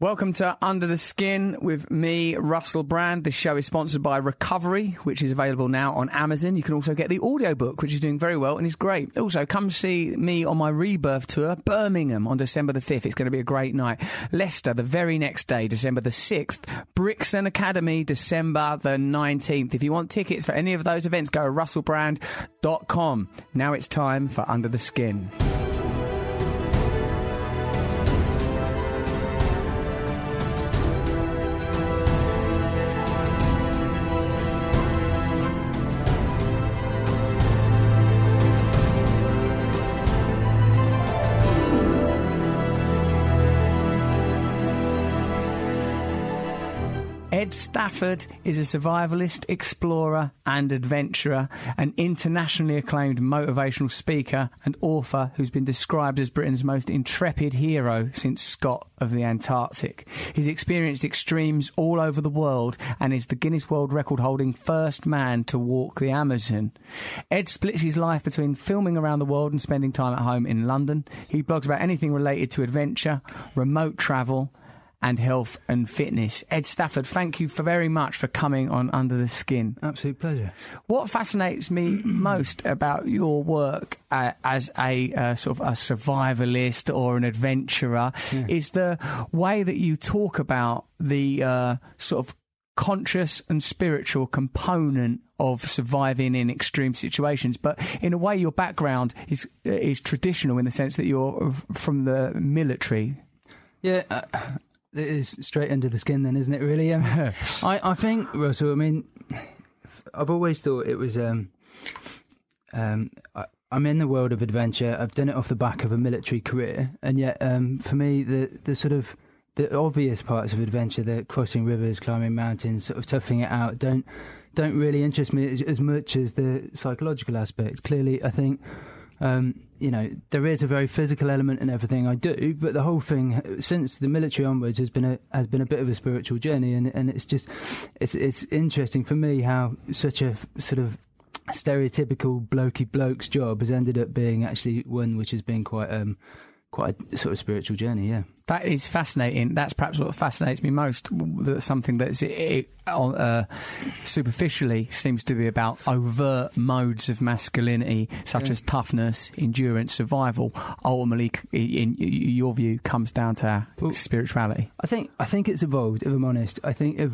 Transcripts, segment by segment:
Welcome to Under the Skin with me, Russell Brand. This show is sponsored by Recovery, which is available now on Amazon. You can also get the audiobook, which is doing very well and is great. Also, come see me on my rebirth tour, Birmingham, on December the 5th. It's going to be a great night. Leicester, the very next day, December the 6th. Brixton Academy, December the 19th. If you want tickets for any of those events, go to russellbrand.com. Now it's time for Under the Skin. Ed Stafford is a survivalist, explorer, and adventurer, an internationally acclaimed motivational speaker and author who's been described as Britain's most intrepid hero since Scott of the Antarctic. He's experienced extremes all over the world and is the Guinness World Record holding first man to walk the Amazon. Ed splits his life between filming around the world and spending time at home in London. He blogs about anything related to adventure, remote travel, and health and fitness. Ed Stafford, thank you for very much for coming on Under the Skin. Absolute pleasure. What fascinates me most about your work uh, as a uh, sort of a survivalist or an adventurer Yeah. is the way that you talk about the uh, sort of conscious and spiritual component of surviving in extreme situations but in a way your background is is traditional in the sense that you're from the military Yeah, uh, it is straight under the skin, then, isn't it? Really? Um, I, I think, Russell. I mean, I've always thought it was. Um, um, I, I'm in the world of adventure. I've done it off the back of a military career, and yet, um, for me, the the sort of the obvious parts of adventure, the crossing rivers, climbing mountains, sort of toughing it out, don't don't really interest me as, as much as the psychological aspects. Clearly, I think um, you know, there is a very physical element in everything I do, but the whole thing since the military onwards has been a has been a bit of a spiritual journey, and and it's just it's it's interesting for me how such a sort of stereotypical blokey blokes job has ended up being actually one which has been quite um quite a sort of spiritual journey. Yeah. That is fascinating. That's perhaps what fascinates me most. That something that's it, uh, superficially seems to be about overt modes of masculinity, such Yeah. as toughness, endurance, survival. Ultimately, in, in your view, comes down to Well- spirituality. I think I think it's evolved. If I'm honest, I think if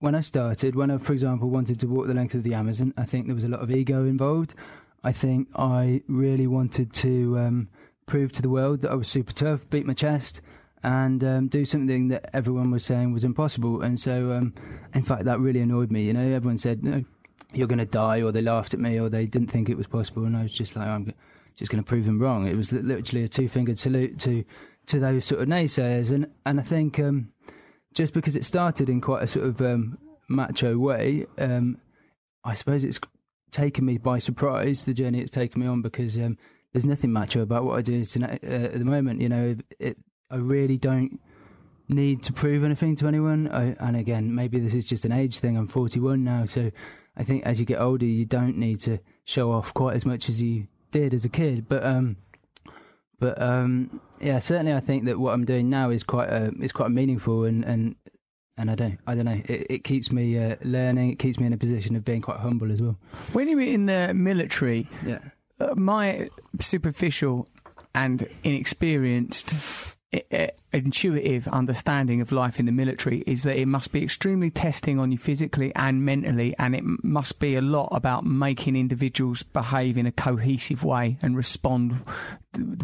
when I started, when I, for example, wanted to walk the length of the Amazon, I think there was a lot of ego involved. I think I really wanted to um, prove to the world that I was super tough, beat my chest, and um, do something that everyone was saying was impossible. And so, um, in fact, that really annoyed me. You know, everyone said, "No, you're going to die," or they laughed at me, or they didn't think it was possible, and I was just like, "I'm." Just going to prove them wrong. It was literally a two-fingered salute to to those sort of naysayers, and and I think um, just because it started in quite a sort of um, macho way, um, I suppose it's taken me by surprise the journey it's taken me on because um, there's nothing macho about what I do tonight, uh, at the moment. You know, it, I really don't need to prove anything to anyone. I, and again, maybe this is just an age thing. I'm 41 now, so I think as you get older, you don't need to show off quite as much as you did as a kid. But um, but um, yeah, certainly I think that what I'm doing now is quite uh, is quite meaningful and and and I don't I don't know it, it keeps me uh, learning. It keeps me in a position of being quite humble as well. When you were in the military, Yeah. Uh, my superficial and inexperienced intuitive understanding of life in the military is that it must be extremely testing on you physically and mentally and it must be a lot about making individuals behave in a cohesive way and respond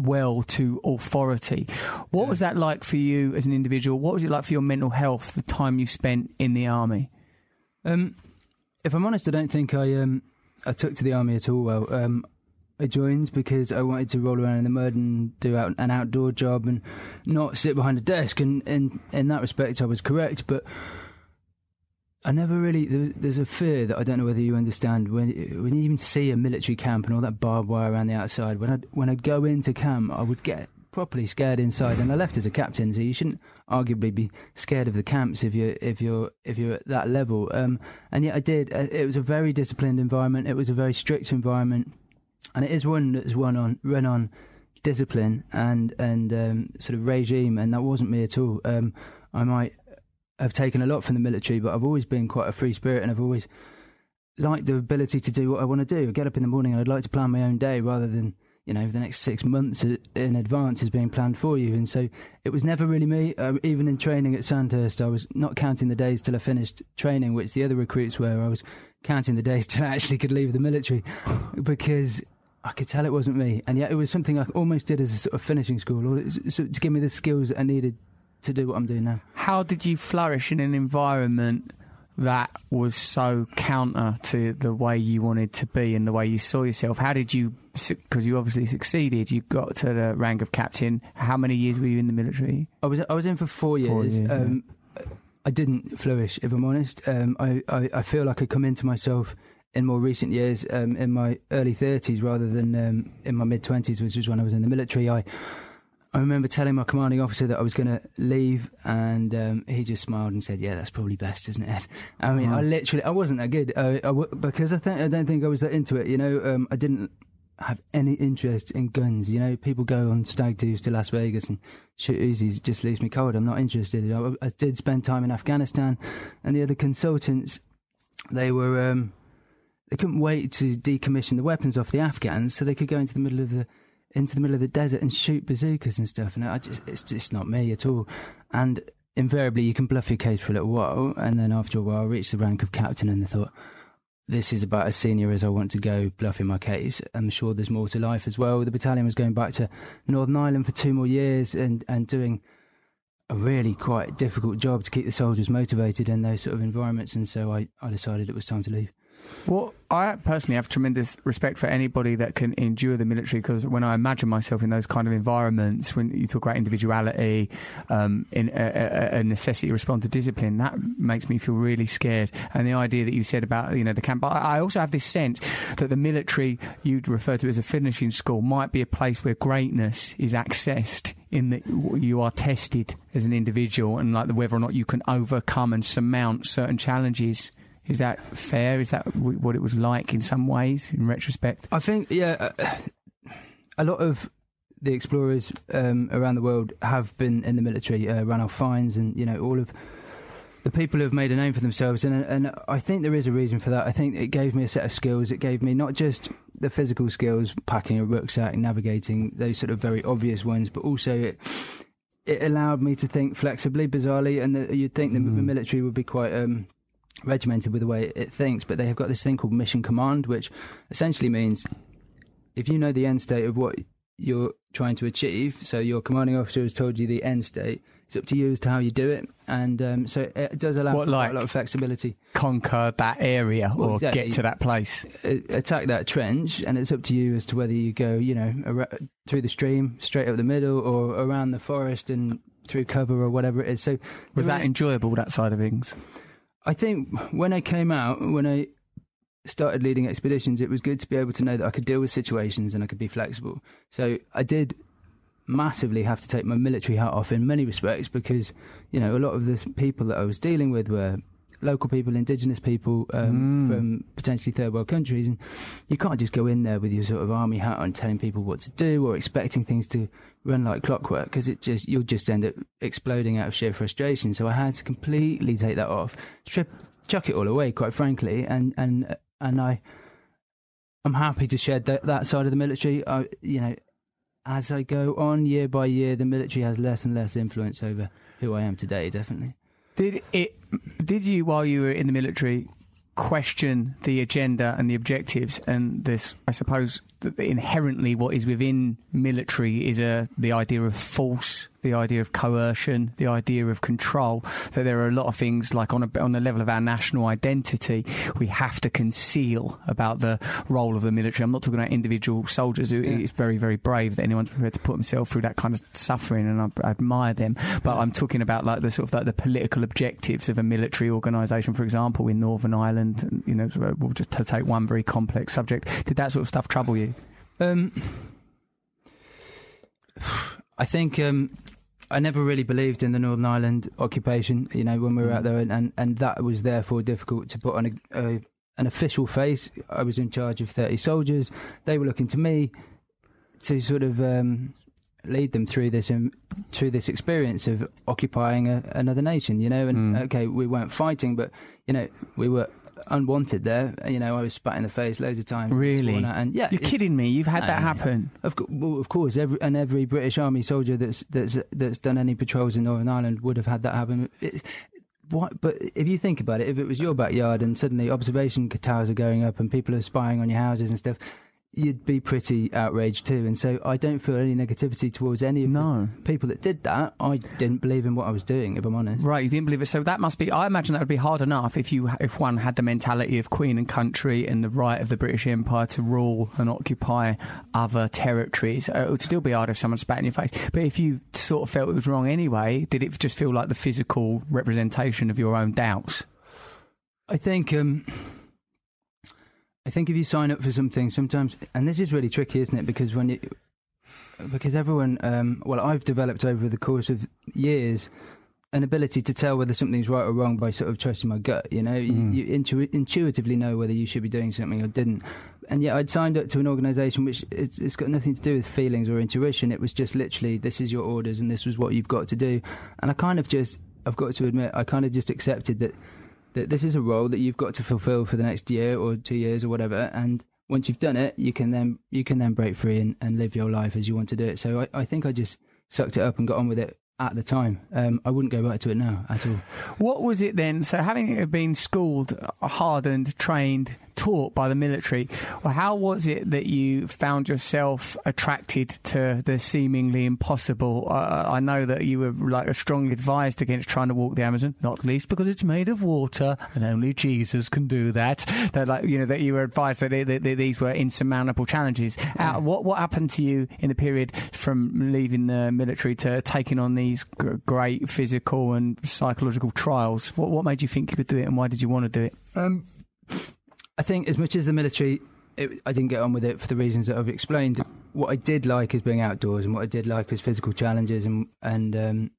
well to authority. What was that like for you as an individual? What was it like for your mental health the time you spent in the army? Um, if I'm honest, I don't think I um I took to the army at all. Well, um, I joined because I wanted to roll around in the mud and do out an outdoor job and not sit behind a desk. And in in that respect, I was correct. But I never really there, there's a fear that I don't know whether you understand when when you even see a military camp and all that barbed wire around the outside. When I when I'd go into camp, I would get properly scared inside. And I left as a captain, so you shouldn't arguably be scared of the camps if you're if you're if you're at that level. Um, and yet I did. Uh, It was a very disciplined environment. It was a very strict environment, and it is one that's run on run on discipline and and um, sort of regime. And that wasn't me at all. Um, I might have taken a lot from the military, but I've always been quite a free spirit, and I've always liked the ability to do what I want to do. I get up in the morning and I'd like to plan my own day rather than you know the next six months in advance is being planned for you. And so it was never really me. Uh, even in training at Sandhurst, I was not counting the days till I finished training, which the other recruits were. I was counting the days till I actually could leave the military because I could tell it wasn't me, and yet it was something I almost did as a sort of finishing school, or to give me the skills that I needed to do what I'm doing now. How did you flourish in an environment that was so counter to the way you wanted to be and the way you saw yourself? How did you, because you obviously succeeded, you got to the rank of captain. How many years were you in the military? I was I was in for four years. Four years um, yeah. I didn't flourish, if I'm honest. Um, I, I, I feel like I come into myself in more recent years, um, in my early 30s rather than um, in my mid 20s, which was when I was in the military. I I remember telling my commanding officer that I was going to leave, and um, he just smiled and said, "Yeah, that's probably best, isn't it?" I mean, I literally, I wasn't that good I w- because I think I don't think I was that into it. You know, um, I didn't have any interest in guns. You know, people go on stag do's to Las Vegas and shoot Uzis. It just leaves me cold. I'm not interested. I, I, did spend time in Afghanistan, and the other consultants, they were. Um, they couldn't wait to decommission the weapons off the Afghans so they could go into the middle of the into the middle of the desert and shoot bazookas and stuff. And I just, it's just not me at all. And invariably, you can bluff your case for a little while, and then after a while, reach the rank of captain, and I thought, this is about as senior as I want to go bluffing my case. I'm sure there's more to life as well. The battalion was going back to Northern Ireland for two more years and, and doing a really quite difficult job to keep the soldiers motivated in those sort of environments. And so I, I decided it was time to leave. Well, I personally have tremendous respect for anybody that can endure the military because when I imagine myself in those kind of environments, when you talk about individuality, um, in a, a, necessity to respond to discipline, that makes me feel really scared. And the idea that you said about you know the camp, I also have this sense that the military you'd refer to as a finishing school might be a place where greatness is accessed in that you are tested as an individual and like whether or not you can overcome and surmount certain challenges is that fair? Is that what it was like in some ways, in retrospect? I think, yeah, uh, a lot of the explorers um, around the world have been in the military. Uh, Ranulph Fiennes, and you know all of the people who have made a name for themselves, and and I think there is a reason for that. I think it gave me a set of skills. It gave me not just the physical skills, packing a rucksack, and navigating those sort of very obvious ones, but also it it allowed me to think flexibly, bizarrely, and the, you'd think mm. the military would be quite um, regimented with the way it thinks, but they have got this thing called mission command, which essentially means if you know the end state of what you're trying to achieve, so your commanding officer has told you the end state, it's up to you as to how you do it, and um, so it does allow what, like, a lot of flexibility. Conquer that area or exactly. get to that place. Attack that trench, and it's up to you as to whether you go, you know, through the stream, straight up the middle, or around the forest and through cover or whatever it is. So was that is, enjoyable? That side of things. I think when I came out, when I started leading expeditions, it was good to be able to know that I could deal with situations and I could be flexible. So I did massively have to take my military hat off in many respects because, you know, a lot of the people that I was dealing with were local people, indigenous people um, mm. from potentially third world countries, and you can't just go in there with your sort of army hat on, telling people what to do or expecting things to run like clockwork because it just you'll just end up exploding out of sheer frustration. So I had to completely take that off, strip, chuck it all away, quite frankly, and and and I. I'm happy to shed that, that side of the military. I, you know, as I go on year by year, the military has less and less influence over who I am today. Definitely. Did it? Did you, while you were in the military, question the agenda and the objectives and this? I suppose inherently, what is within military is a the idea of force the idea of coercion, the idea of control, that there are a lot of things like on a, on the level of our national identity, we have to conceal about the role of the military. I'm not talking about individual soldiers who yeah. it's very, very brave that anyone's prepared to put himself through that kind of suffering, and I, I admire them. But I'm talking about like the sort of like the political objectives of a military organisation, for example, in Northern Ireland. You know, we'll just to take one very complex subject. Did that sort of stuff trouble you? Um, I think um, I never really believed in the Northern Ireland occupation. You know, when we were mm. out there, and, and, and that was therefore difficult to put on a, a, an official face. I was in charge of thirty soldiers. They were looking to me to sort of um, lead them through this um, through this experience of occupying a, another nation. You know, and Mm. okay, we weren't fighting, but you know, we were unwanted there. You know, I was spat in the face loads of times. Really? and yeah, You're it- kidding me. You've had No, that happen. Of, well, of course, every, and every British Army soldier that's that's that's done any patrols in Northern Ireland would have had that happen. It, what? But if you think about it, if it was your backyard and suddenly observation towers are going up and people are spying on your houses and stuff, you'd be pretty outraged too. And so I don't feel any negativity towards any of No. the people that did that. I didn't believe in what I was doing, if I'm honest. Right, you didn't believe it. So that must be. I imagine that would be hard enough if you, if one had the mentality of Queen and country and the right of the British Empire to rule and occupy other territories. Uh, It would still be hard if someone spat in your face. But if you sort of felt it was wrong anyway, did it just feel like the physical representation of your own doubts? I think um, I think if you sign up for something, sometimes, and this is really tricky, isn't it? Because when you, because everyone, um, well, I've developed over the course of years an ability to tell whether something's right or wrong by sort of trusting my gut. You know, Mm. you, you intu- intuitively know whether you should be doing something or didn't. And yet, I'd signed up to an organisation which it's, it's got nothing to do with feelings or intuition. It was just literally, this is your orders and this was what you've got to do. And I kind of just, I've got to admit, I kind of just accepted that that this is a role that you've got to fulfil for the next year or two years or whatever. And once you've done it, you can then you can then break free and, and live your life as you want to do it. So I, I think I just sucked it up and got on with it at the time. Um, I wouldn't go back to it now at all. What was it then? So, having been schooled, hardened, trained, taught by the military, well, how was it that you found yourself attracted to the seemingly impossible? Uh, I know that you were like strongly advised against trying to walk the Amazon, not least because it's made of water and only Jesus can do that. That, like, you know, that you were advised that, they, that, that these were insurmountable challenges. Uh, what what happened to you in the period from leaving the military to taking on these gr- great physical and psychological trials? What what made you think you could do it, and why did you want to do it? Um, I think as much as the military, it, I didn't get on with it for the reasons that I've explained. What I did like is being outdoors, and what I did like was physical challenges and and um,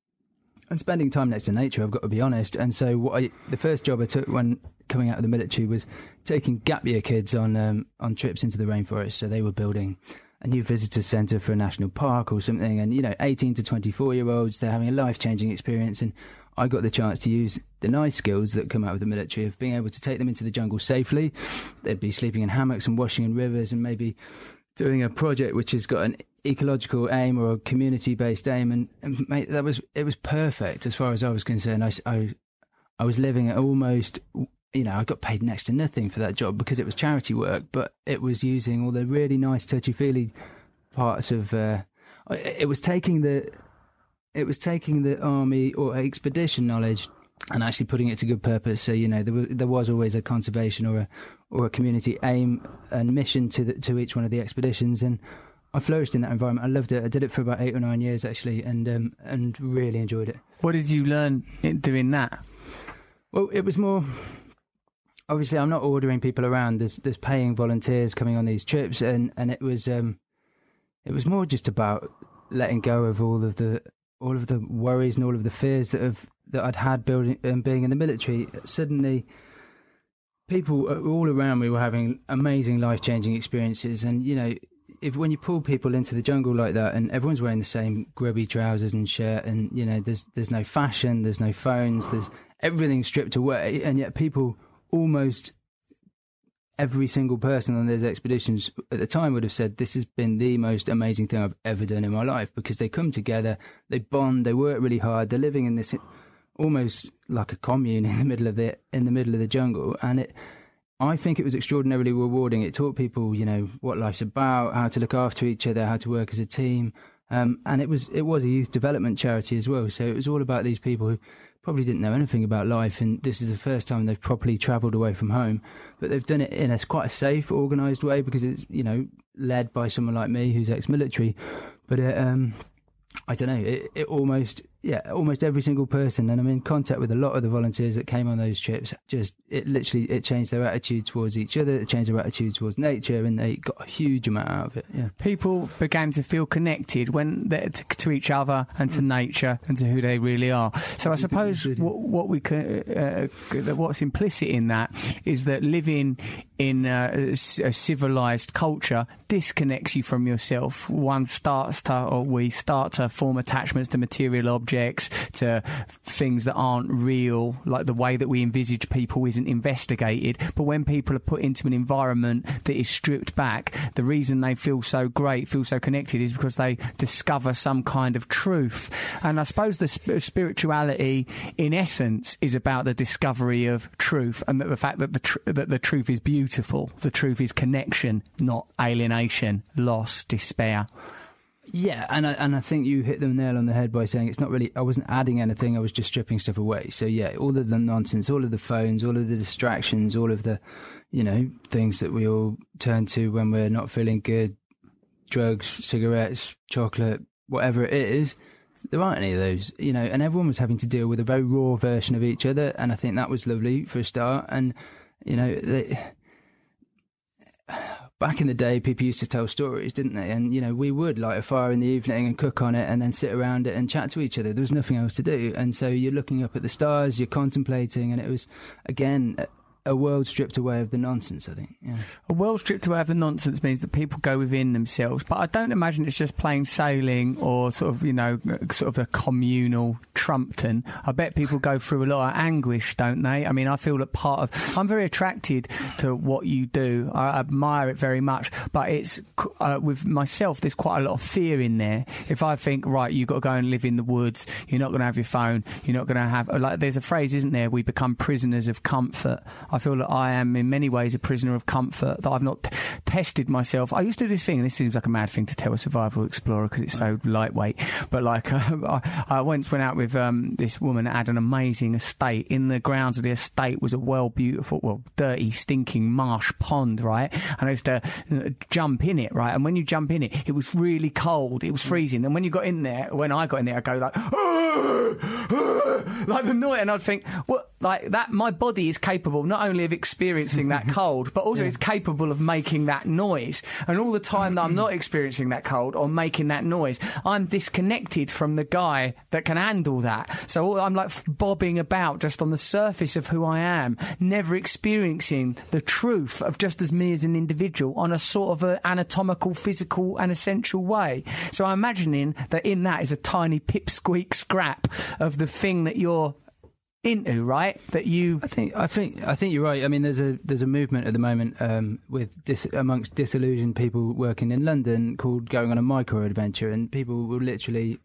and spending time next to nature. I've got to be honest. And so, what I the first job I took when coming out of the military was taking gap year kids on um, on trips into the rainforest. So they were building a new visitor centre for a national park or something, and you know, eighteen to twenty four year olds, they're having a life changing experience and. I got the chance to use the nice skills that come out of the military of being able to take them into the jungle safely. They'd be sleeping in hammocks and washing in rivers and maybe doing a project which has got an ecological aim or a community based aim. And, and mate, that was, it was perfect as far as I was concerned. I I was living at almost, you know, I got paid next to nothing for that job because it was charity work, but it was using all the really nice touchy feely parts of, uh, it was taking the, it was taking the army or expedition knowledge and actually putting it to good purpose. So you know there was there was always a conservation or a or a community aim and mission to the, to each one of the expeditions, and I flourished in that environment. I loved it. I did it for about eight or nine years actually, and um, and really enjoyed it. What did you learn in doing that? Well, it was more. Obviously, I'm not ordering people around. There's there's paying volunteers coming on these trips, and and it was um, it was more just about letting go of all of the all of the worries and all of the fears that have that I'd had building um, being in the military. Suddenly, people uh, all around me were having amazing life changing experiences, and you know. If when you pull people into the jungle like that, and everyone's wearing the same grubby trousers and shirt, and you know there's there's no fashion, there's no phones, there's everything stripped away, and yet people almost every single person on those expeditions at the time would have said this has been the most amazing thing I've ever done in my life because they come together, they bond, they work really hard, they're living in this almost like a commune in the middle of the in the middle of the jungle, and it. I think it was extraordinarily rewarding. It taught people, you know, what life's about, how to look after each other, how to work as a team, um, and it was it was a youth development charity as well. So it was all about these people who probably didn't know anything about life, and this is the first time they've properly travelled away from home. But they've done it in a quite a safe, organised way because it's you know led by someone like me who's ex-military. But it, um, I don't know, it, it almost yeah, almost every single person, and I'm in contact with a lot of the volunteers that came on those trips. Just it literally it changed their attitude towards each other, it changed their attitude towards nature, and they got a huge amount out of it. Yeah, people began to feel connected when to, to, each other and to mm. nature and to who they really are. So I suppose what, what we can, uh, what's implicit in that is that living in a, a civilized culture disconnects you from yourself. One starts to, or we start to form attachments to material objects, to things that aren't real, like the way that we envisage people isn't investigated. But when people are put into an environment that is stripped back, the reason they feel so great, feel so connected, is because they discover some kind of truth. And I suppose the sp- spirituality, in essence, is about the discovery of truth and that the fact that the tr- that the truth is beautiful, the truth is connection, not alienation, loss, despair. Yeah, and I, and I think you hit the nail on the head by saying it's not really. I wasn't adding anything. I was just stripping stuff away. So yeah, all of the nonsense, all of the phones, all of the distractions, all of the, you know, things that we all turn to when we're not feeling good, drugs, cigarettes, chocolate, whatever it is. There aren't any of those, you know, and everyone was having to deal with a very raw version of each other, and I think that was lovely for a start. And you know, they, back in the day, people used to tell stories, didn't they? And you know, we would light a fire in the evening and cook on it, and then sit around it and chat to each other. There was nothing else to do, and so you're looking up at the stars, you're contemplating, and it was again a world stripped away of the nonsense, I think. Yeah. A world stripped away of the nonsense means that people go within themselves, but I don't imagine it's just plain sailing or sort of, you know, sort of a communal Trumpton. I bet people go through a lot of anguish, don't they? I mean, I feel that part of. I'm very attracted to what you do. I admire it very much, but it's uh, with myself. There's quite a lot of fear in there. If I think, right, you've got to go and live in the woods, you're not going to have your phone, you're not going to have like. There's a phrase, isn't there? We become prisoners of comfort. I feel that I am in many ways a prisoner of comfort, that I've not t- tested myself. I used to do this thing, and this seems like a mad thing to tell a survival explorer because it's so lightweight, but like uh, I, I, once went out with um, this woman that had an amazing estate. In the grounds of the estate was a well, beautiful, well, dirty, stinking marsh pond, right? And I used to uh, jump in it, right? And when you jump in it, it was really cold, it was freezing. And when you got in there, when I got in there, I go like, like the noise, and I'd think, what, like that, my body is capable not only of experiencing that cold, but also yeah. it's capable of making that noise. And all the time that I'm not experiencing that cold or making that noise, I'm disconnected from the guy that can handle that. So I'm like bobbing about just on the surface of who I am, never experiencing the truth of just as me as an individual on a sort of an anatomical, physical, and essential way. So I'm imagining that in that is a tiny pipsqueak scrap of the thing that you're into, right? That you. I think. I think. I think you're right. I mean, there's a there's a movement at the moment um, with dis- amongst disillusioned people working in London called going on a micro adventure, and people will literally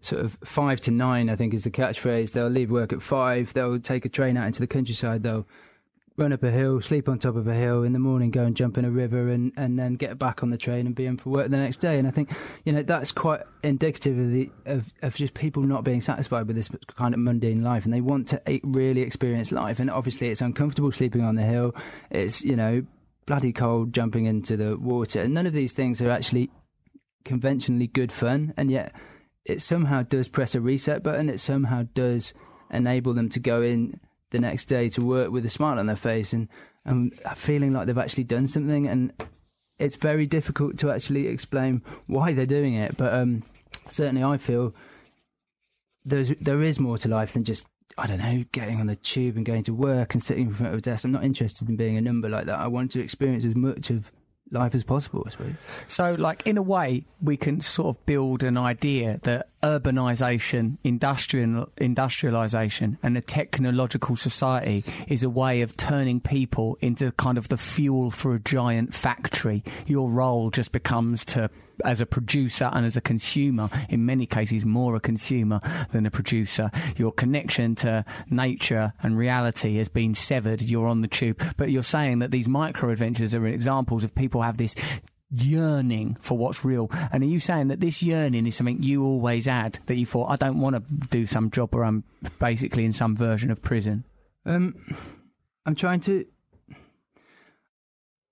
sort of five to nine. I think is the catchphrase. They'll leave work at five. They'll take a train out into the countryside. They'll run up a hill, sleep on top of a hill in the morning, go and jump in a river, and, and then get back on the train and be in for work the next day. And I think you know that's quite indicative of the of, of just people not being satisfied with this kind of mundane life, and they want to really experience life. And obviously, it's uncomfortable sleeping on the hill. It's you know bloody cold jumping into the water, and none of these things are actually conventionally good fun, and yet it somehow does press a reset button. It somehow does enable them to go in the next day to work with a smile on their face and, and feeling like they've actually done something. And it's very difficult to actually explain why they're doing it. But um, certainly, I feel there's there is more to life than just I don't know getting on the tube and going to work and sitting in front of a desk. I'm not interested in being a number like that. I want to experience as much of life as possible, I suppose. So, like in a way, we can sort of build an idea that urbanization, industrial industrialization, and a technological society is a way of turning people into kind of the fuel for a giant factory. Your role just becomes to as a producer and as a consumer, in many cases more a consumer than a producer. Your connection to nature and reality has been severed. You're on the tube, but you're saying that these micro adventures are examples of people have this yearning for what's real. And are you saying that this yearning is something you always had that you thought, I don't want to do some job where I'm basically in some version of prison? Um, I'm trying to.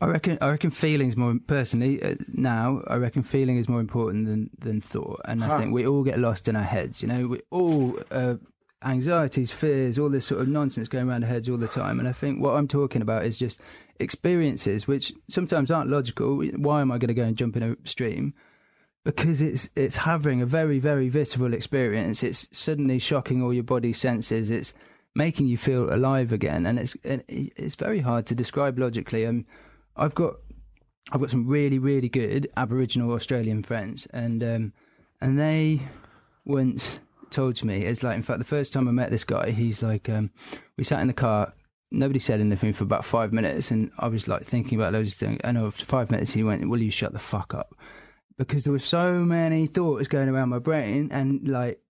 I reckon. I reckon feelings more personally uh, now. I reckon feeling is more important than than thought, and Huh. I think we all get lost in our heads. You know, we all uh, anxieties, fears, all this sort of nonsense going around our heads all the time. And I think what I'm talking about is just experiences, which sometimes aren't logical. Why am I going to go and jump in a stream? Because it's it's having a very very visceral experience. It's suddenly shocking all your body senses. It's making you feel alive again, and it's it's very hard to describe logically. Um, I've got I've got some really really good Aboriginal Australian friends, and um, and they once told to me it's like in fact the first time I met this guy, he's like um, we sat in the car. Nobody said anything for about five minutes, and I was like thinking about of things. And after five minutes, he went, "Will you shut the fuck up?" Because there were so many thoughts going around my brain, and like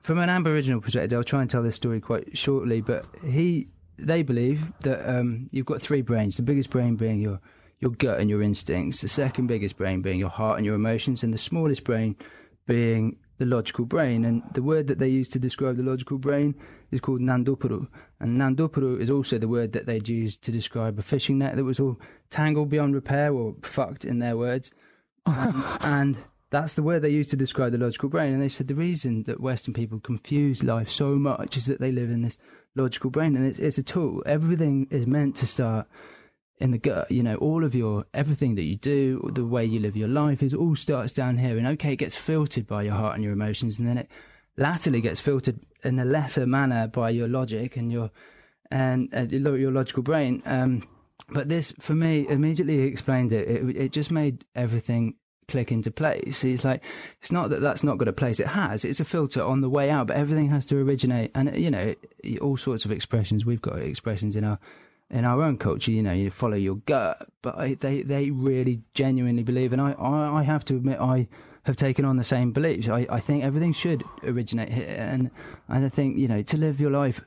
from an Aboriginal perspective, I'll try and tell this story quite shortly. But he, they believe that um, you've got three brains. The biggest brain being your your gut and your instincts. The second biggest brain being your heart and your emotions, and the smallest brain being the logical brain. And the word that they use to describe the logical brain is called nandupuru. And nandupuru is also the word that they'd use to describe a fishing net that was all tangled beyond repair or fucked in their words. Um, and that's the word they use to describe the logical brain. And they said the reason that Western people confuse life so much is that they live in this logical brain, and it's it's a tool. Everything is meant to start in the gut. You know, all of your everything that you do, the way you live your life, is all starts down here. And okay, it gets filtered by your heart and your emotions, and then it latterly gets filtered in a lesser manner by your logic and your and uh, your logical brain. Um, but this, for me, immediately explained it. It, it just made everything click into place. It's like it's not that that's not got a place. It has. It's a filter on the way out, but everything has to originate. And you know, all sorts of expressions. We've got expressions in our in our own culture. You know, you follow your gut, but I, they they really genuinely believe, and I, I I have to admit I have taken on the same beliefs. I, I think everything should originate here, and and I think you know to live your life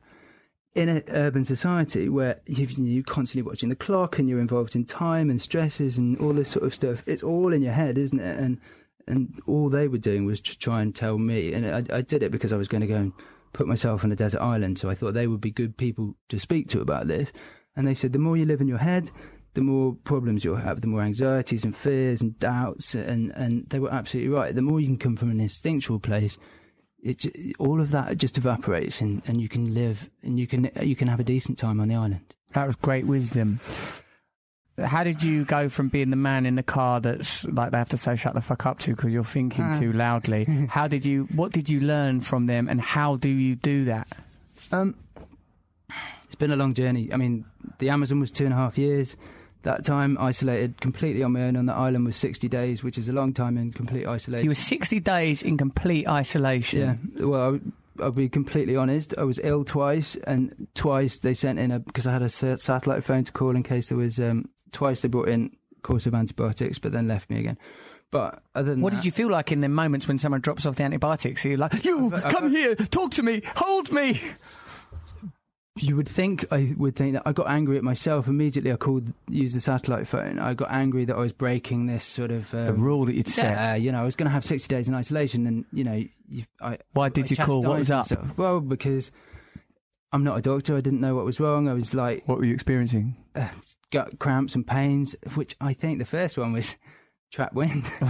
in an urban society where you you constantly watching the clock and you're involved in time and stresses and all this sort of stuff. It's all in your head, isn't it? And and all they were doing was to try and tell me, and I, I did it because I was going to go and put myself on a desert island. So I thought they would be good people to speak to about this. And they said the more you live in your head, the more problems you'll have, the more anxieties and fears and doubts. And and they were absolutely right. The more you can come from an instinctual place, it all of that just evaporates, and, and you can live and you can you can have a decent time on the island. That was great wisdom. How did you go from being the man in the car that's like they have to say shut the fuck up to because you're thinking Ah. too loudly? How did you? What did you learn from them, and how do you do that? Um, it's been a long journey. I mean, the Amazon was two and a half years. That time, isolated completely on my own on the island was 60 days, which is a long time in complete isolation. You were 60 days in complete isolation. Yeah. Well, I- I'll be completely honest. I was ill twice, and twice they sent in a because I had a satellite phone to call in case there was. Um, twice they brought in a course of antibiotics, but then left me again. But other than What that, did you feel like in the moments when someone drops off the antibiotics? You're like, you I've- come I've- here, talk to me, hold me. You would think I would think that I got angry at myself immediately. I called, used the satellite phone. I got angry that I was breaking this sort of um, The rule that you'd set. Yeah, you know, I was going to have sixty days in isolation, and you know, you, I. Why did I you call? What was up? myself. Well, because I'm not a doctor. I didn't know what was wrong. I was like What were you experiencing? gut cramps and pains, which I think the first one was trap wind,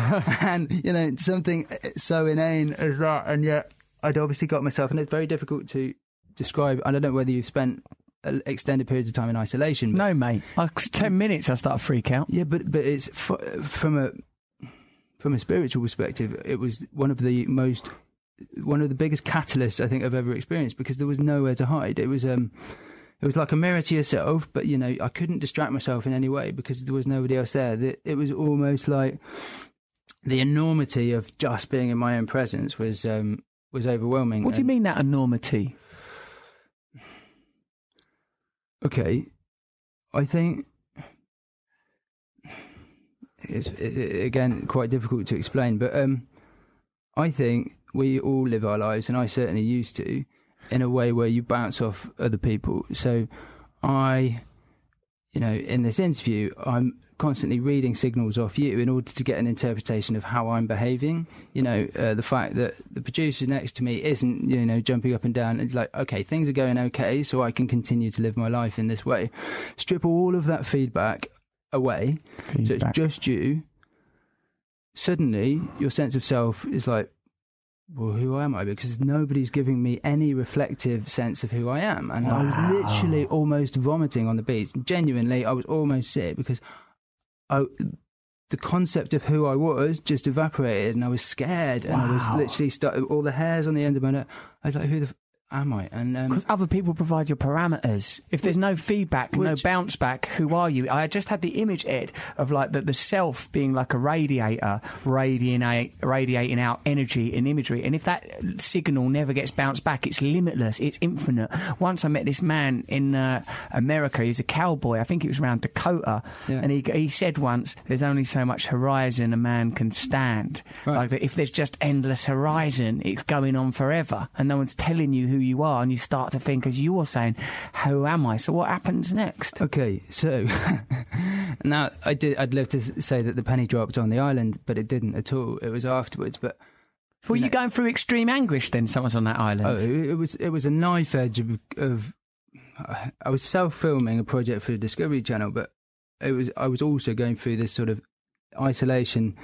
and you know something so inane as that, and yet I'd obviously got myself, and it's very difficult to describe. I don't know whether you've spent uh, extended periods of time in isolation. But, No, mate. Ten minutes, I start to freak out. Yeah, but but it's f- from a from a spiritual perspective, it was one of the most one of the biggest catalysts I think I've ever experienced because there was nowhere to hide. It was um it was like a mirror to yourself, but you know I couldn't distract myself in any way because there was nobody else there. It was almost like the enormity of just being in my own presence was um was overwhelming. What do you mean that enormity? Okay, I think it's i i- again quite difficult to explain, but um, I think we all live our lives, and I certainly used to, in a way where you bounce off other people. So, I, you know, in this interview, I'm constantly reading signals off you in order to get an interpretation of how I'm behaving. You know, uh, the fact that the producer next to me isn't, you know, jumping up and down. It's like, okay, things are going okay, so I can continue to live my life in this way. Strip all of that feedback away, so it's just you. Suddenly, your sense of self is like, well, who am I? Because nobody's giving me any reflective sense of who I am, and I was literally almost vomiting on the beach. Genuinely, I was almost sick because I, the concept of who I was just evaporated, and I was scared, and I was literally started all the hairs on the end of my neck. I was like, who the am I? And um, Because other people provide your parameters. If there's no feedback, no bounce back, who are you? I just had the image, Ed, of like the, the self being like a radiator, radiating, radiating out energy and imagery. And if that signal never gets bounced back, it's limitless, it's infinite. Once I met this man in uh, America, he's a cowboy, I think it was around Dakota, Yeah. and he, he said once, there's only so much horizon a man can stand. Right. Like that if there's just endless horizon, it's going on forever, and no one's telling you who you are, and you start to think, as you were saying, who am I? So what happens next? Okay, so now I did. I'd love to say that the penny dropped on the island, but it didn't at all. It was afterwards. But Were you No. going through extreme anguish then? Someone's on that island. oh, it it was it was a knife edge of. of I was self filming a project for the Discovery Channel, but it was I was also going through this sort of isolation.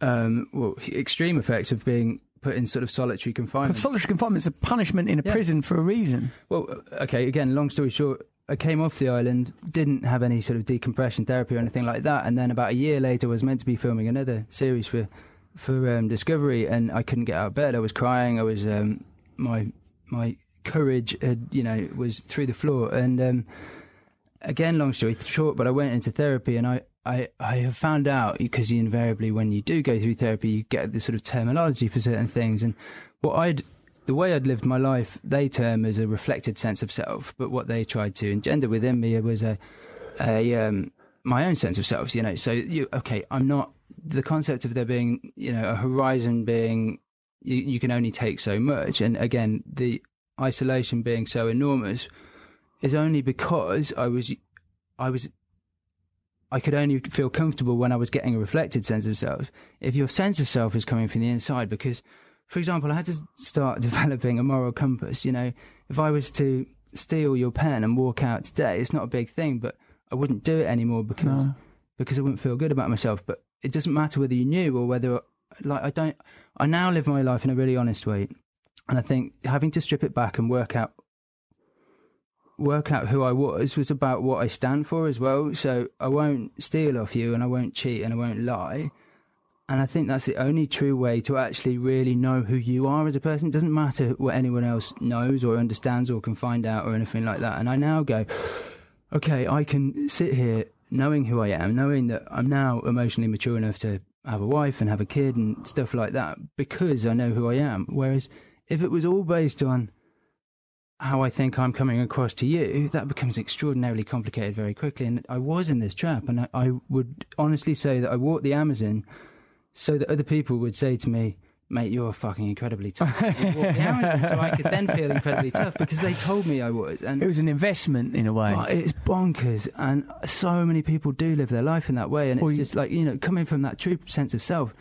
Um, well, extreme effects of being put in sort of solitary confinement. Solitary confinement is a punishment in a Yeah. prison for a reason. Well, okay, again, long story short, I came off the island, didn't have any sort of decompression therapy or anything like that, and then about a year later, was meant to be filming another series for for um, Discovery, and I couldn't get out of bed. I was crying. I was um, my my courage had you know was through the floor, and um, again, long story short, but I went into therapy, and I. I, I have found out because you invariably, when you do go through therapy, you get the sort of terminology for certain things. And what I'd the way I'd lived my life, they term as a reflected sense of self, but what they tried to engender within me was a, a um, my own sense of self. You know, so you okay? I'm not the concept of there being you know a horizon being you, you can only take so much, and again the isolation being so enormous is only because I was I was I could only feel comfortable when I was getting a reflected sense of self. If your sense of self is coming from the inside, because, for example, I had to start developing a moral compass. You know, if I was to steal your pen and walk out today, it's not a big thing, but I wouldn't do it anymore because No. because I wouldn't feel good about myself. But it doesn't matter whether you knew or whether, like, I don't. I now live my life in a really honest way, and I think having to strip it back and work out work out who I was was about what I stand for as well. So I won't steal off you and I won't cheat and I won't lie. And I think that's the only true way to actually really know who you are as a person. It doesn't matter what anyone else knows or understands or can find out or anything like that. And I now go, okay, I can sit here knowing who I am, knowing that I'm now emotionally mature enough to have a wife and have a kid and stuff like that because I know who I am. Whereas if it was all based on how I think I'm coming across to you, that becomes extraordinarily complicated very quickly. And I was in this trap, and I, I would honestly say that I walked the Amazon so that other people would say to me, Mate, you're fucking incredibly tough. You walked the Amazon, so I could then feel incredibly tough because they told me I was. And It was an investment in a way. but it's bonkers, and so many people do live their life in that way, and it's Well, just like you know, coming from that true sense of self.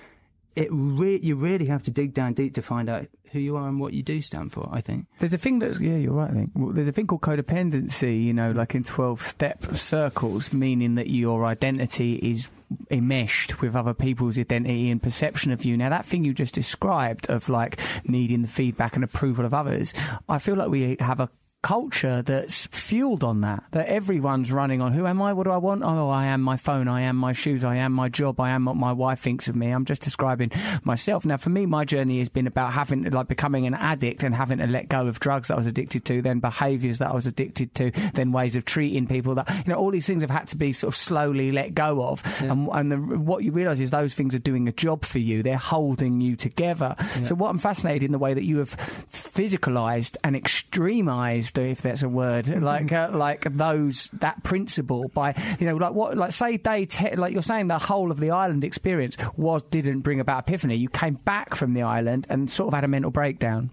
It re- you really have to dig down deep to find out who you are and what you do stand for. I think. There's a thing that's yeah, you're right. I think well, there's a thing called codependency. You know, like in twelve step circles, meaning that your identity is enmeshed with other people's identity and perception of you. Now, that thing you just described of like needing the feedback and approval of others, I feel like we have a culture that's fueled on that that everyone's running on who am i? What do i want? Oh i am my phone. I am my shoes. I am my job. I am what my wife thinks of me. I'm just describing myself. Now for me my journey has been about having like becoming an addict and having to let go of drugs that i was addicted to then behaviors that i was addicted to then ways of treating people that you know all these things have had to be sort of slowly let go of. And, and the, what you realize is those things are doing a job for you. They're holding you together. So what i'm fascinated in the way that you have physicalized and extremized if that's a word like uh, like those that principle by you know like what like say day te- like you're saying the whole of the island experience was didn't bring about epiphany. You came back from the island and sort of had a mental breakdown.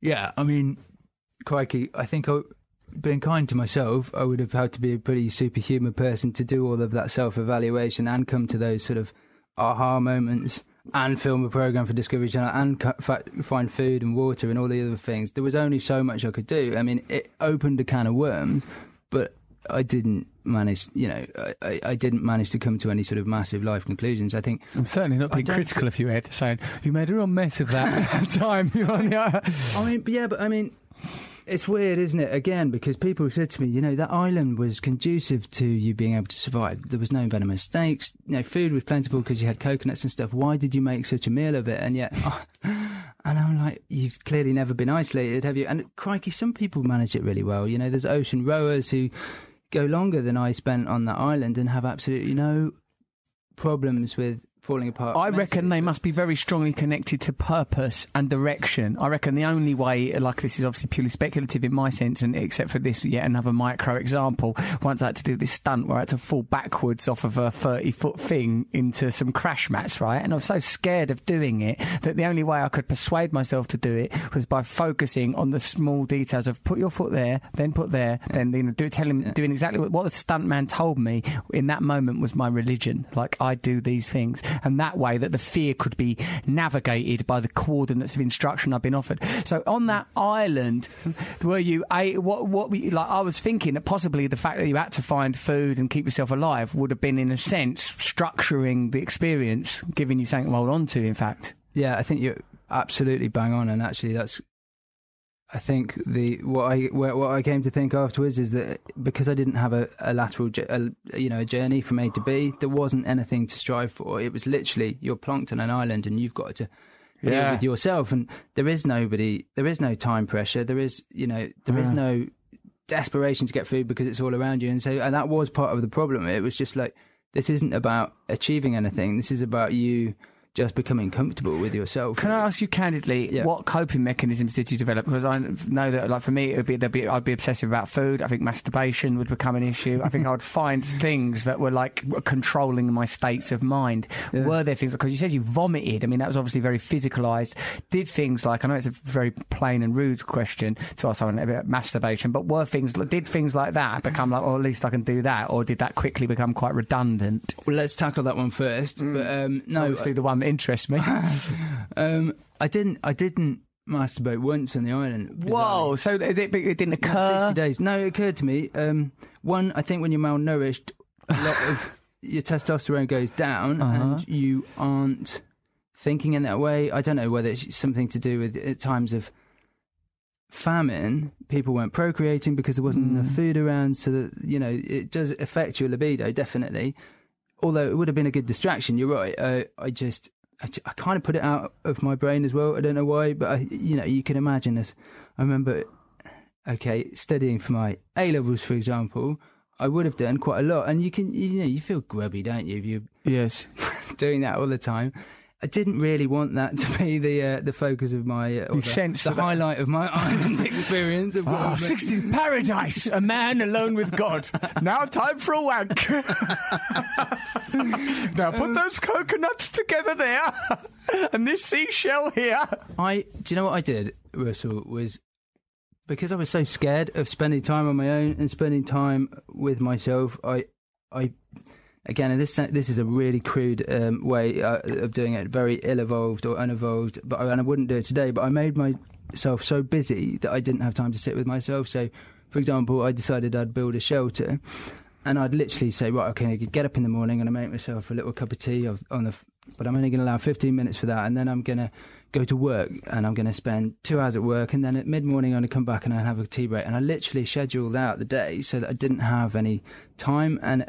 Yeah, I mean, crikey, I think I, being kind to myself, I would have had to be a pretty superhuman person to do all of that self evaluation and come to those sort of aha moments and film a program for Discovery Channel and cu- find food and water and all the other things. There was only so much I could do. I mean, it opened a can of worms, but I didn't manage. You know, I, I didn't manage to come to any sort of massive life conclusions. I think I'm certainly not being critical of you, Ed, saying you made a real mess of that time. You're on the. I mean, yeah, but I mean, it's weird, isn't it? Again, because people said to me, you know, that island was conducive to you being able to survive. There was no venomous snakes. You know, food was plentiful because you had coconuts and stuff. Why did you make such a meal of it? And yet, and I'm like, you've clearly never been isolated, have you? And crikey, some people manage it really well. You know, there's ocean rowers who go longer than I spent on that island and have absolutely no problems with falling apart. I reckon they must be very strongly connected to purpose and direction. I reckon the only way, like this is obviously purely speculative in my sense, and except for this yet another micro example, once I had to do this stunt where I had to fall backwards off of a 30 foot thing into some crash mats, right? And I was so scared of doing it that the only way I could persuade myself to do it was by focusing on the small details of put your foot there, then put there, then you know, do, tell him, doing exactly what, what the stunt man told me in that moment was my religion. Like I do these things and that way that the fear could be navigated by the coordinates of instruction I've been offered. So on that island, were you a what what we, like? I was thinking that possibly the fact that you had to find food and keep yourself alive would have been, in a sense, structuring the experience, giving you something to hold on to. In fact, yeah, I think you're absolutely bang on, and actually that's I think the what I what I came to think afterwards is that because I didn't have a, a lateral a, you know a journey from A to B, there wasn't anything to strive for. It was literally you're plonked on an island and you've got to deal yeah. with yourself, and there is nobody, there is no time pressure, there is you know there yeah. is mm. no desperation to get food because it's all around you, and so and that was part of the problem. It was just like this isn't about achieving anything. This is about you just becoming comfortable with yourself. Can I ask you candidly, yeah. what coping mechanisms did you develop? Because I know that, like for me, it would be, be, I'd be obsessive about food. I think masturbation would become an issue. I think I would find things that were like controlling my states of mind. Yeah. Were there things because you said you vomited? I mean, that was obviously very physicalized. Did things like I know it's a very plain and rude question to ask someone about masturbation, but were things did things like that become like, well, at least I can do that, or did that quickly become quite redundant? Well, let's tackle that one first. Mm. But, um, no, obviously the one that interests me. um, I didn't. I didn't masturbate once on the island. Whoa! So it, it, didn't occur. Sixty days. No, it occurred to me. Um, one, I think when you're malnourished, a lot of your testosterone goes down, uh-huh. and you aren't thinking in that way. I don't know whether it's something to do with at times of famine, people weren't procreating because there wasn't mm. enough food around. So that you know, it does affect your libido definitely. Although it would have been a good distraction, you're right. Uh, I just I, I kind of put it out of my brain as well. I don't know why, but I, you know, you can imagine this. I remember, okay, studying for my A levels, for example. I would have done quite a lot, and you can, you know, you feel grubby, don't you? If you yes, doing that all the time. I didn't really want that to be the uh, the focus of my uh, the, the highlight of my island experience. Of oh, 16 paradise, a man alone with God. now time for a wank. now put those coconuts together there, and this seashell here. I do you know what I did, Russell? Was because I was so scared of spending time on my own and spending time with myself. I I again, this this is a really crude um, way uh, of doing it, very ill-evolved or unevolved. But and I wouldn't do it today. But I made myself so busy that I didn't have time to sit with myself. So, for example, I decided I'd build a shelter, and I'd literally say, right, okay, I could get up in the morning and I make myself a little cup of tea of, on the, but I'm only going to allow 15 minutes for that, and then I'm going to go to work and I'm going to spend two hours at work and then at mid morning I'm going to come back and I have a tea break and I literally scheduled out the day so that I didn't have any time and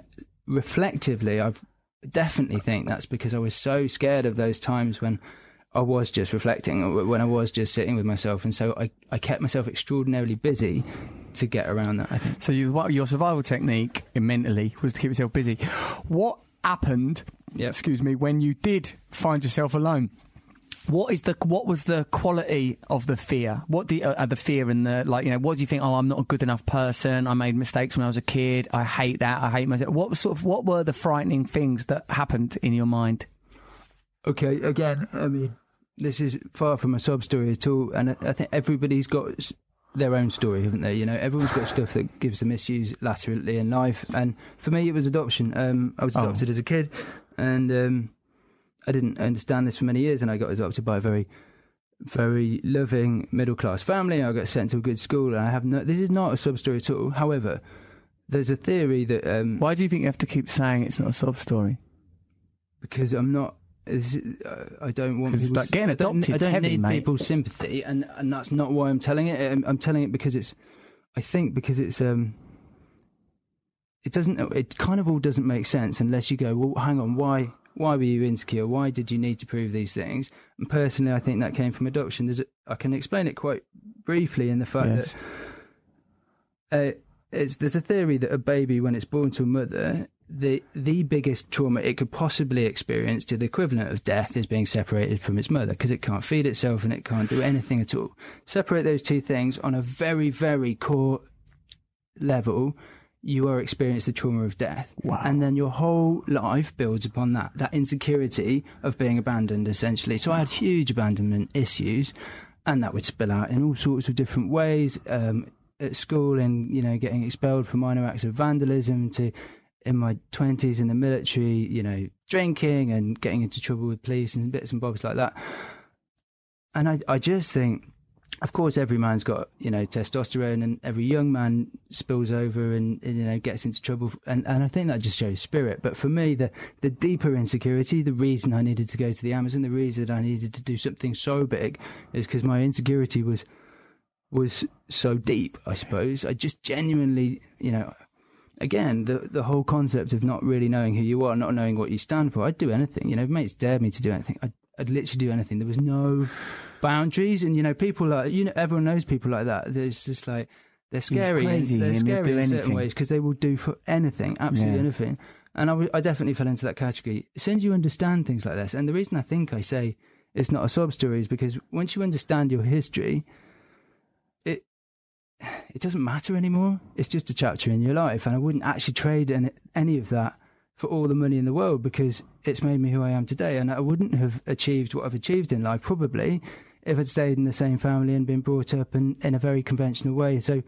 reflectively, I've definitely think that's because I was so scared of those times when I was just reflecting, when I was just sitting with myself, and so I, I kept myself extraordinarily busy to get around that. I think. So you, your survival technique mentally was to keep yourself busy. What happened? Yep. Excuse me. When you did find yourself alone, what is the what was the quality of the fear? What do you, uh, the fear and the like? You know, what do you think? Oh, I'm not a good enough person. I made mistakes when I was a kid. I hate that. I hate myself. What sort of what were the frightening things that happened in your mind? Okay, again, I mean, this is far from a sob story at all, and I, I think everybody's got their own story, haven't they? You know, everyone's got stuff that gives them issues laterally in life, and for me, it was adoption. Um, I was oh. adopted oh. as a kid, and um, I didn't understand this for many years, and I got adopted by a very, very loving middle class family. I got sent to a good school, and I have no. This is not a sub story at all. However, there's a theory that um, Why do you think you have to keep saying it's not a sob story? because I'm not. is uh, I don't want it's people's- like getting I don't, adopted I don't need mate. people's sympathy, and and that's not why I'm telling it. I'm, I'm telling it because it's. I think because it's um. It doesn't. It kind of all doesn't make sense unless you go. Well, hang on. Why? Why were you insecure? Why did you need to prove these things? And personally, I think that came from adoption. There's. A, I can explain it quite briefly in the fact Yes. that uh, it's, there's a theory that a baby, when it's born to a mother, the the biggest trauma it could possibly experience, to the equivalent of death, is being separated from its mother because it can't feed itself and it can't do anything at all. Separate those two things on a very very core level. You are experiencing the trauma of death, Wow. and then your whole life builds upon that. That insecurity of being abandoned, essentially. So I had huge abandonment issues, and that would spill out in all sorts of different ways. Um, at school, and you know, getting expelled for minor acts of vandalism, to in my twenties in the military, you know, drinking and getting into trouble with police and bits and bobs like that. And I, I just think, of course, every man's got you know testosterone, and every young man spills over and, and you know gets into trouble, and and I think that just shows spirit. But for me, the the deeper insecurity, the reason I needed to go to the Amazon, the reason I needed to do something so big, is because my insecurity was was so deep. I suppose I just genuinely, you know. Again, the the whole concept of not really knowing who you are, not knowing what you stand for. I'd do anything. You know, mates dared me to do anything. I'd, I'd literally do anything. There was no boundaries, and you know, people like you know, everyone knows people like that. There's just like they're scary. crazy they're and scary do in certain ways because they will do for anything, absolutely Yeah. anything. And I, w- I definitely fell into that category. As soon as you understand things like this, and the reason I think I say it's not a sob story is because once you understand your history, it it doesn't matter anymore. It's just a chapter in your life, and I wouldn't actually trade any, any of that for all the money in the world because it's made me who I am today, and I wouldn't have achieved what I've achieved in life probably if I'd stayed in the same family and been brought up in, in a very conventional way. So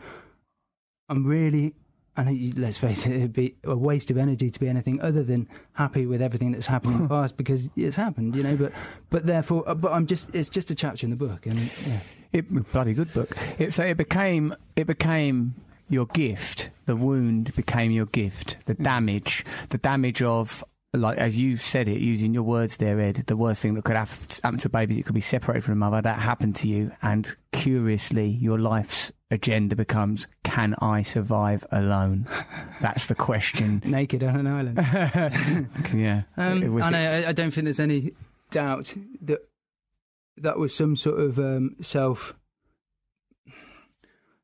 I'm really, and let's face it, it'd be a waste of energy to be anything other than happy with everything that's happened in the past because it's happened, you know. But but therefore, uh, but I'm just it's just a chapter in the book, and yeah. It bloody good book. It, so it became it became your gift. The wound became your gift. The damage, the damage of like as you said it, using your words there, Ed. The worst thing that could happen to babies, it could be separated from a mother. That happened to you, and curiously, your life's agenda becomes: Can I survive alone? That's the question. naked on an island. yeah. Um, I know. I, don't think there's any doubt that that was some sort of um, self,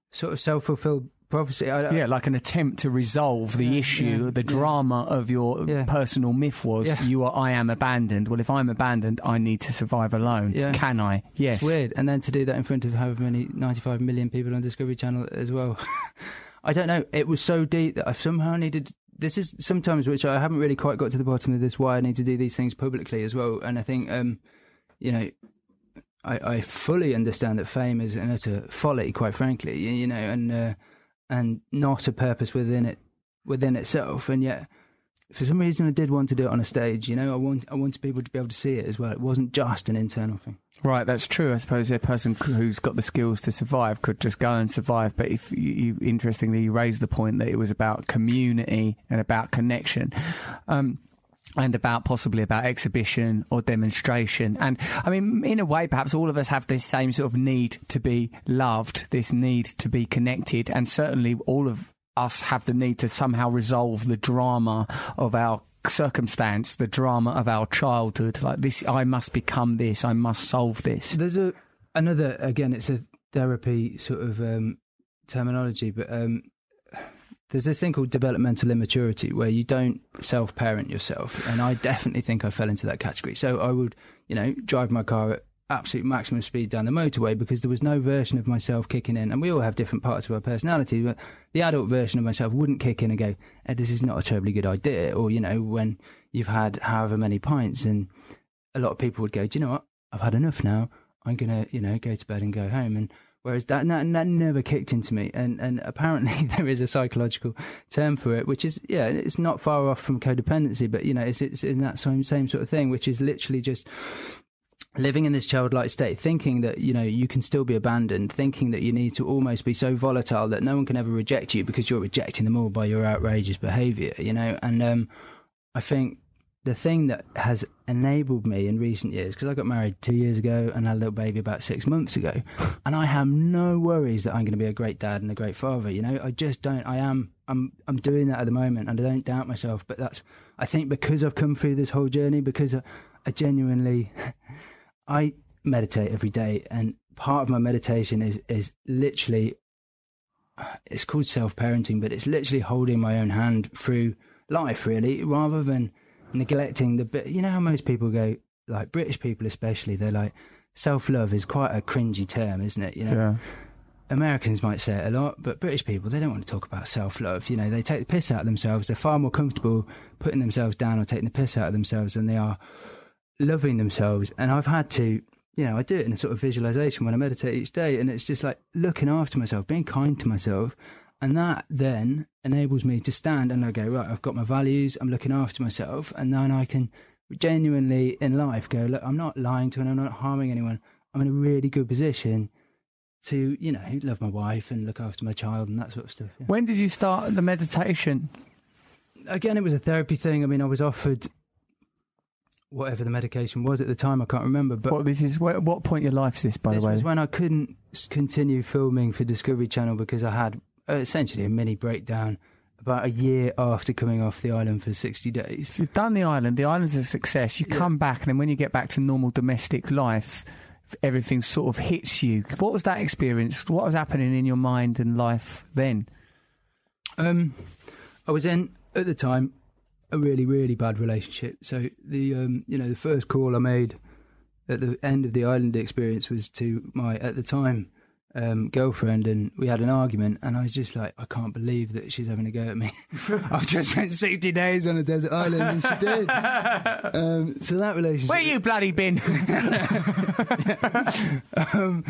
sort of self-fulfilled prophecy. I, Yeah, like an attempt to resolve the Yeah, issue. yeah, the yeah. drama of your Yeah. personal myth was Yeah. you are I am abandoned. Well, if I'm abandoned, I need to survive alone. Yeah. Can I? Yes. It's weird, and then to do that in front of however many 95 million people on Discovery Channel as well. I don't know. It was so deep that I somehow needed. This is sometimes which I haven't really quite got to the bottom of this. Why I need to do these things publicly as well, and I think, um, you know, I, I fully understand that fame is an utter folly, quite frankly. You, you know, and uh, and not a purpose within it within itself, and yet. For some reason, I did want to do it on a stage. You know, I want I wanted people to be able to see it as well. It wasn't just an internal thing. Right, that's true. I suppose a person who's got the skills to survive could just go and survive. But if you, interestingly, you raised the point that it was about community and about connection. Um, and about possibly about exhibition or demonstration. And I mean, in a way, perhaps all of us have this same sort of need to be loved, this need to be connected. And certainly all of us have the need to somehow resolve the drama of our circumstance, the drama of our childhood. Like this, I must become this, I must solve this. There's a another again. It's a therapy sort of um, terminology, but um, there's this thing called developmental immaturity where you don't self-parent yourself, and I definitely think I fell into that category. So I would, you know, drive my car at absolute maximum speed down the motorway because there was no version of myself kicking in, and we all have different parts of our personality. But the adult version of myself wouldn't kick in and go, eh, "This is not a terribly good idea," or you know, when you've had however many pints, and a lot of people would go, "Do you know what? I've had enough now. I'm gonna, you know, go to bed and go home." And whereas that that, that never kicked into me, and and apparently there is a psychological term for it, which is yeah, it's not far off from codependency, but you know, it's it's in that same same sort of thing, which is literally just living in this childlike state, thinking that you know you can still be abandoned, thinking that you need to almost be so volatile that no one can ever reject you because you're rejecting them all by your outrageous behaviour, you know. And um, I think the thing that has enabled me in recent years, because I got married two years ago and had a little baby about six months ago, and I have no worries that I'm going to be a great dad and a great father. You know, I just don't. I am. I'm. I'm doing that at the moment, and I don't doubt myself. But that's. I think because I've come through this whole journey, because I, I genuinely, I meditate every day, and part of my meditation is is literally. It's called self parenting, but it's literally holding my own hand through life, really, rather than neglecting the bit. You know how most people go, like British people especially, they're like, self love is quite a cringy term, isn't it? You know, Yeah. Americans might say it a lot, but British people, they don't want to talk about self love. You know, they take the piss out of themselves. They're far more comfortable putting themselves down or taking the piss out of themselves than they are loving themselves. And I've had to, you know, I do it in a sort of visualization when I meditate each day. And it's just like looking after myself, being kind to myself. And that then enables me to stand and I go, right, I've got my values, I'm looking after myself. And then I can genuinely in life go, look, I'm not lying to anyone, I'm not harming anyone. I'm in a really good position to, you know, love my wife and look after my child and that sort of stuff. yeah. When did you start the meditation? Again, it was a therapy thing. I mean, I was offered whatever the medication was at the time. I can't remember, but what this is? What, what point in your life is this, by the way? This was when I couldn't continue filming for Discovery Channel because I had essentially a mini breakdown about a year after coming off the island for 60 days. So you've done the island. The island's a success. You Yeah. come back, and then when you get back to normal domestic life, everything sort of hits you. What was that experience? What was happening in your mind and life then? Um, I was in at the time a really really bad relationship. So the um, you know the first call I made at the end of the island experience was to my at the time um, girlfriend, and we had an argument, and I was just like, I can't believe that she's having a go at me. I've just spent sixty days on a desert island, and she did. Um, so that relationship. Where you bloody been? um,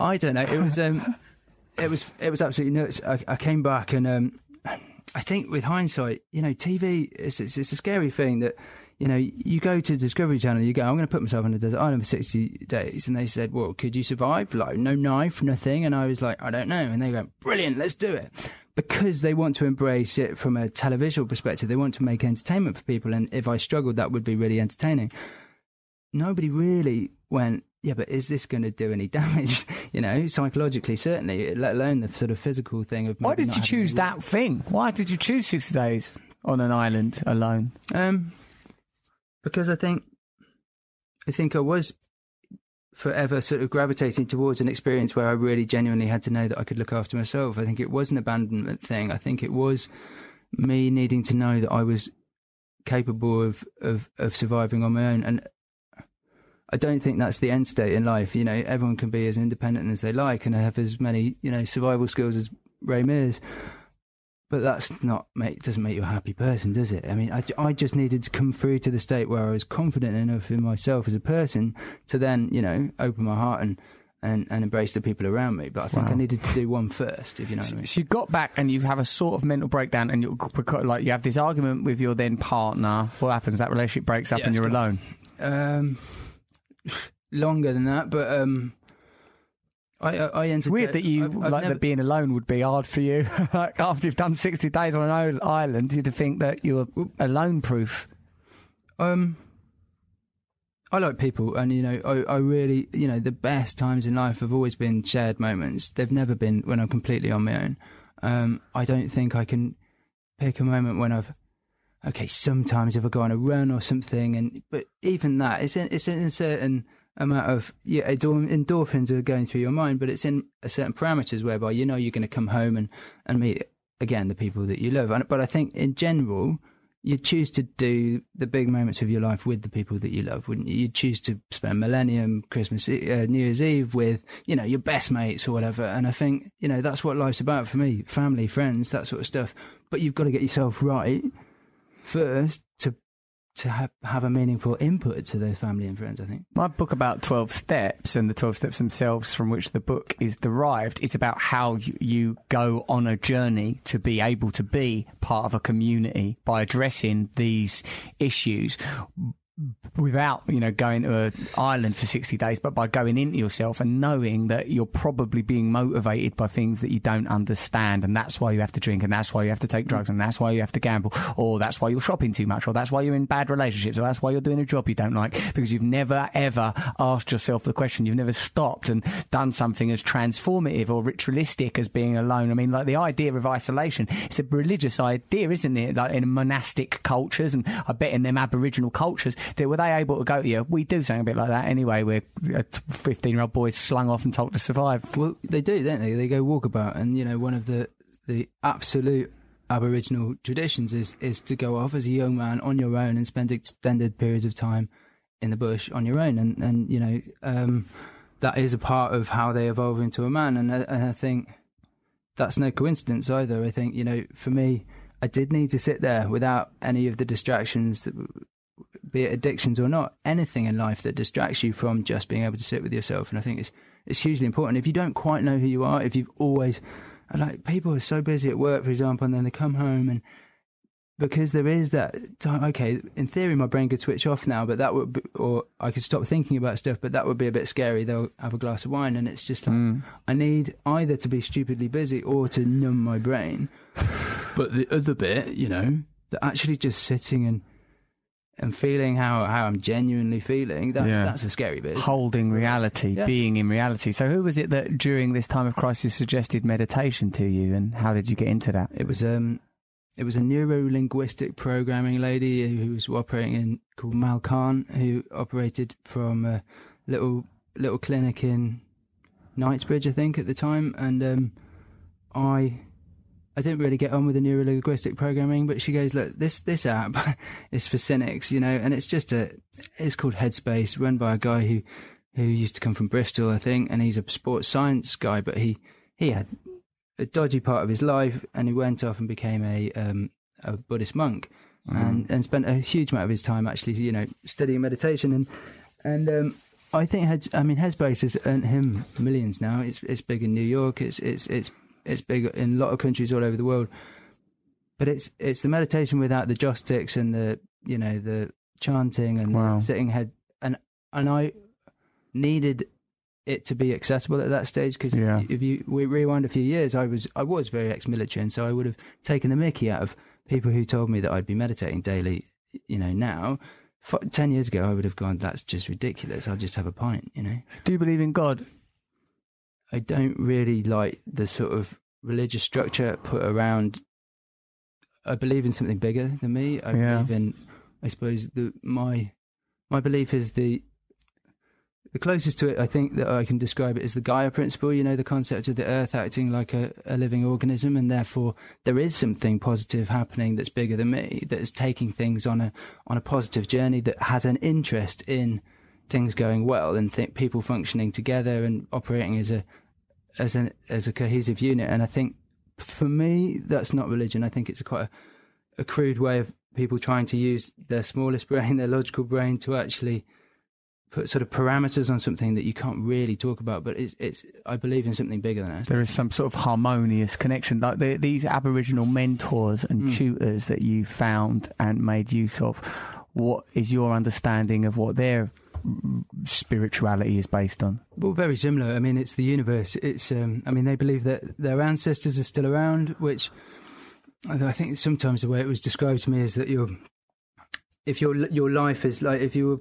I don't know. It was um, it was it was absolutely nuts. I, I came back and um, I think with hindsight, you know, TV it's, it's it's a scary thing that you know you go to Discovery Channel, you go, I'm going to put myself on a desert island for sixty days, and they said, well, could you survive? Like no knife, nothing, and I was like, I don't know, and they go, brilliant, let's do it. Because they want to embrace it from a televisual perspective, they want to make entertainment for people. And if I struggled, that would be really entertaining nobody really went, yeah, but is this going to do any damage? You know, psychologically, certainly, let alone the sort of physical thing of. Why did you choose that thing? Why did you choose 60 days on an island alone? Um, because I think, I think I was forever sort of gravitating towards an experience where I really genuinely had to know that I could look after myself. I think it was an abandonment thing. I think it was me needing to know that I was capable of, of, of surviving on my own. And I don't think that's the end state in life. You know, everyone can be as independent as they like and have as many, you know, survival skills as Ray Mears. But that's not make doesn't make you a happy person, does it? I mean, I, I just needed to come through to the state where I was confident enough in myself as a person to then, you know, open my heart and and, and embrace the people around me. But I think Wow. I needed to do one first, if you know what I So, mean. so you got back and you have a sort of mental breakdown, and you're like you have this argument with your then partner. What happens? That relationship breaks up, Yeah, and you're alone. Um, longer than that, but um, I I, I It's weird that you I've, I've like never, that being alone would be hard for you. like after you've done 60 days on an island, you'd think that you're alone proof. Um, I like people, and you know, I, I really, you know, the best times in life have always been shared moments. They've never been when I'm completely on my own. Um, I don't think I can pick a moment when I've, okay, sometimes if I go on a run or something, and but even that, it's in, it's in a certain amount of yeah, endorphins are going through your mind, but it's in a certain parameters whereby you know you're going to come home and and meet again the people that you love. But I think in general, you choose to do the big moments of your life with the people that you love, wouldn't you? You'd choose to spend Millennium, Christmas, uh, New Year's Eve with, you know, your best mates or whatever. And I think, you know, that's what life's about for me family, friends, that sort of stuff. But you've got to get yourself right first to to have, have a meaningful input to those family and friends, I think. My book about 12 steps and the 12 steps themselves from which the book is derived is about how you, you go on a journey to be able to be part of a community by addressing these issues. Without you know going to an island for 60 days but by going into yourself and knowing that you're probably being motivated by things that you don't understand and that's why you have to drink and that's why you have to take drugs and that's why you have to gamble or that's why you're shopping too much or that's why you're in bad relationships or that's why you're doing a job you don't like because you've never ever asked yourself the question. You've never stopped and done something as transformative or ritualistic as being alone. I mean like the idea of isolation it's a religious idea isn't it? Like in monastic cultures and i bet in them aboriginal cultures were they able to go to you? We do something a bit like that anyway. We're 15 year old boys slung off and told to survive. Well, they do, don't they? They go walkabout, and you know, one of the the absolute Aboriginal traditions is is to go off as a young man on your own and spend extended periods of time in the bush on your own, and and you know. Um, that is a part of how they evolve into a man, and, and I think that's no coincidence either. I think you know, for me, I did need to sit there without any of the distractions that be it addictions or not, anything in life that distracts you from just being able to sit with yourself. And I think it's it's hugely important. If you don't quite know who you are, if you've always like people are so busy at work, for example, and then they come home and because there is that time. Okay, in theory, my brain could switch off now, but that would, be, or I could stop thinking about stuff, but that would be a bit scary. They'll have a glass of wine, and it's just like mm. I need either to be stupidly busy or to numb my brain. but the other bit, you know, that actually just sitting and and feeling how, how I'm genuinely feeling, that's, yeah. that's a scary bit. Holding reality, yeah. being in reality. So, who was it that during this time of crisis suggested meditation to you, and how did you get into that? It was um, it was a neuro linguistic programming lady who was operating in called Mal Khan, who operated from a little little clinic in Knightsbridge, I think, at the time, and um, I I didn't really get on with the neurolinguistic programming, but she goes, look, this, this app is for cynics, you know, and it's just a, it's called Headspace, run by a guy who, who used to come from Bristol, I think, and he's a sports science guy, but he, he had a dodgy part of his life and he went off and became a, um, a Buddhist monk mm. and, and spent a huge amount of his time actually, you know, studying meditation and, and, um, I think Heads, I mean, Headspace has earned him millions now. It's it's big in New York. It's it's it's it's big in a lot of countries all over the world. But it's it's the meditation without the joss sticks and the you know the chanting and wow. sitting head and and I needed it to be accessible at that stage because yeah. if you we rewind a few years, I was I was very ex-military, and so I would have taken the Mickey out of people who told me that I'd be meditating daily. You know, now ten years ago, I would have gone, "That's just ridiculous. I'll just have a pint." You know. Do you believe in God? I don't really like the sort of religious structure put around. I believe in something bigger than me. I yeah. believe in, I suppose, the my my belief is the the closest to it I think that I can describe it is the Gaia principle. You know, the concept of the Earth acting like a, a living organism, and therefore there is something positive happening that's bigger than me, that is taking things on a on a positive journey, that has an interest in things going well and th- people functioning together and operating as a as an as a cohesive unit. And I think for me, that's not religion. I think it's a quite a, a crude way of people trying to use their smallest brain, their logical brain, to actually put sort of parameters on something that you can't really talk about. But it's, it's I believe in something bigger than that. There is some sort of harmonious connection. Like the, these Aboriginal mentors and mm. tutors that you found and made use of. What is your understanding of what their spirituality is based on? Well, very similar. I mean, it's the universe. It's. Um, I mean, they believe that their ancestors are still around, which I think sometimes the way it was described to me is that your if your your life is like if you were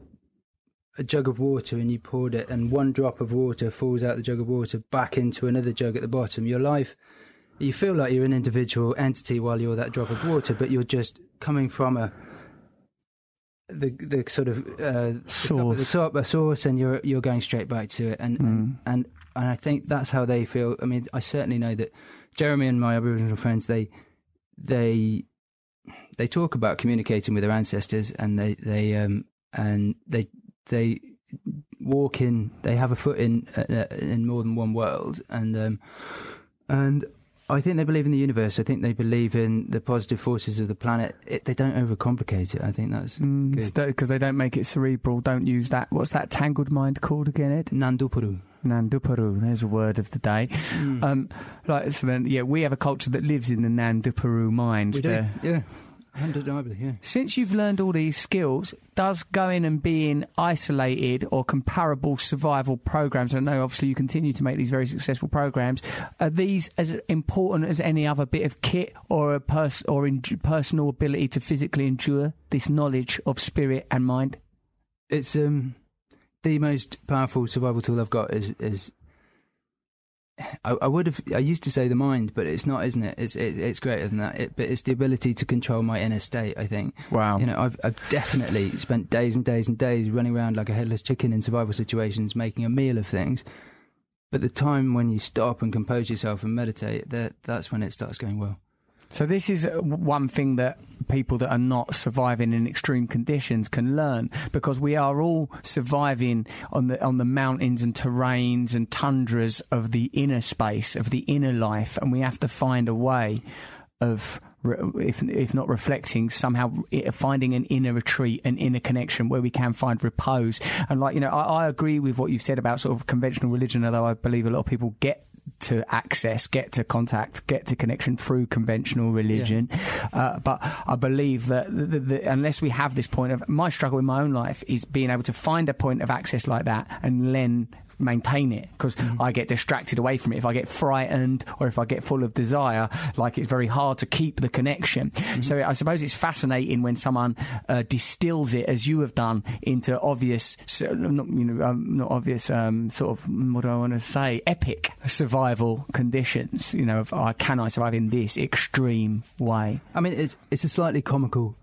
a jug of water and you poured it and one drop of water falls out the jug of water back into another jug at the bottom your life you feel like you're an individual entity while you're that drop of water but you're just coming from a the the sort of uh, source. the top, a source, and you're you're going straight back to it, and, mm. and and and I think that's how they feel. I mean, I certainly know that Jeremy and my Aboriginal friends they they they talk about communicating with their ancestors, and they they um and they they walk in. They have a foot in uh, in more than one world, and um and I think they believe in the universe. I think they believe in the positive forces of the planet. It, they don't overcomplicate it. I think that's because mm, they don't make it cerebral. Don't use that. What's that tangled mind called again, Ed? Nandupuru. Nandupuru. There's a word of the day. Mm. Um, like so then, yeah, we have a culture that lives in the Nandupuru mind. We do. Yeah. Undeniably, yeah. Since you've learned all these skills, does going and being isolated or comparable survival programs, I know obviously you continue to make these very successful programs, are these as important as any other bit of kit or a pers- or in- personal ability to physically endure this knowledge of spirit and mind? It's um the most powerful survival tool I've got is is I, I would have I used to say the mind, but it's not, isn't it? It's it, it's greater than that. It, but it's the ability to control my inner state. I think. Wow. You know, I've I've definitely spent days and days and days running around like a headless chicken in survival situations, making a meal of things. But the time when you stop and compose yourself and meditate, that that's when it starts going well. So this is uh, one thing that people that are not surviving in extreme conditions can learn because we are all surviving on the on the mountains and terrains and tundras of the inner space of the inner life and we have to find a way of if if not reflecting somehow finding an inner retreat an inner connection where we can find repose. And like you know I, I agree with what you've said about sort of conventional religion although I believe a lot of people get to access, get to contact, get to connection through conventional religion. Yeah. Uh, but I believe that the, the, unless we have this point of my struggle in my own life is being able to find a point of access like that and then maintain it because mm-hmm. I get distracted away from it. If I get frightened or if I get full of desire, like it's very hard to keep the connection. Mm-hmm. So I suppose it's fascinating when someone uh, distills it, as you have done, into obvious, not, you know, um, not obvious, um, sort of, what do I want to say, epic survival conditions. You know, of, oh, can I survive in this extreme way? I mean, it's it's a slightly comical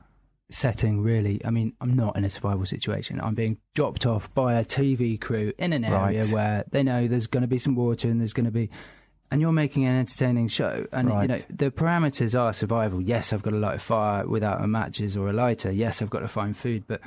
setting, really. I mean, I'm not in a survival situation. I'm being dropped off by a TV crew in an area right. where they know there's going to be some water and there's going to be. And you're making an entertaining show. And, right. you know, the parameters are survival. Yes, I've got to light a fire without a matches or a lighter. Yes, I've got to find food. But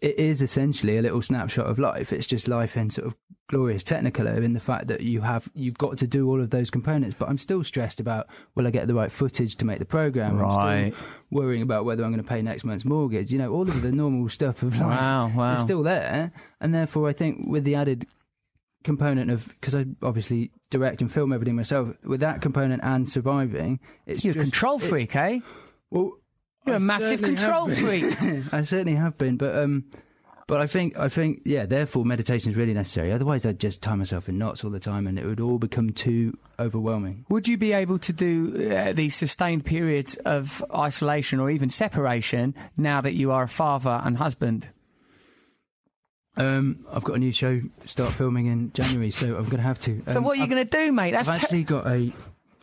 it is essentially a little snapshot of life. It's just life in sort of glorious technicolor in the fact that you have you've got to do all of those components. But I'm still stressed about will I get the right footage to make the program? Right. I'm still worrying about whether I'm going to pay next month's mortgage. You know, all of the normal stuff of life wow, wow. is still there, and therefore I think with the added component of because I obviously direct and film everything myself with that component and surviving, it's you're a control freak, eh? Well. You're I a massive control freak. I certainly have been, but um, but I think, I think, yeah. Therefore, meditation is really necessary. Otherwise, I'd just tie myself in knots all the time, and it would all become too overwhelming. Would you be able to do uh, these sustained periods of isolation or even separation now that you are a father and husband? Um, I've got a new show start filming in January, so I'm going to have to. Um, so what are you going to do, mate? That's I've actually got a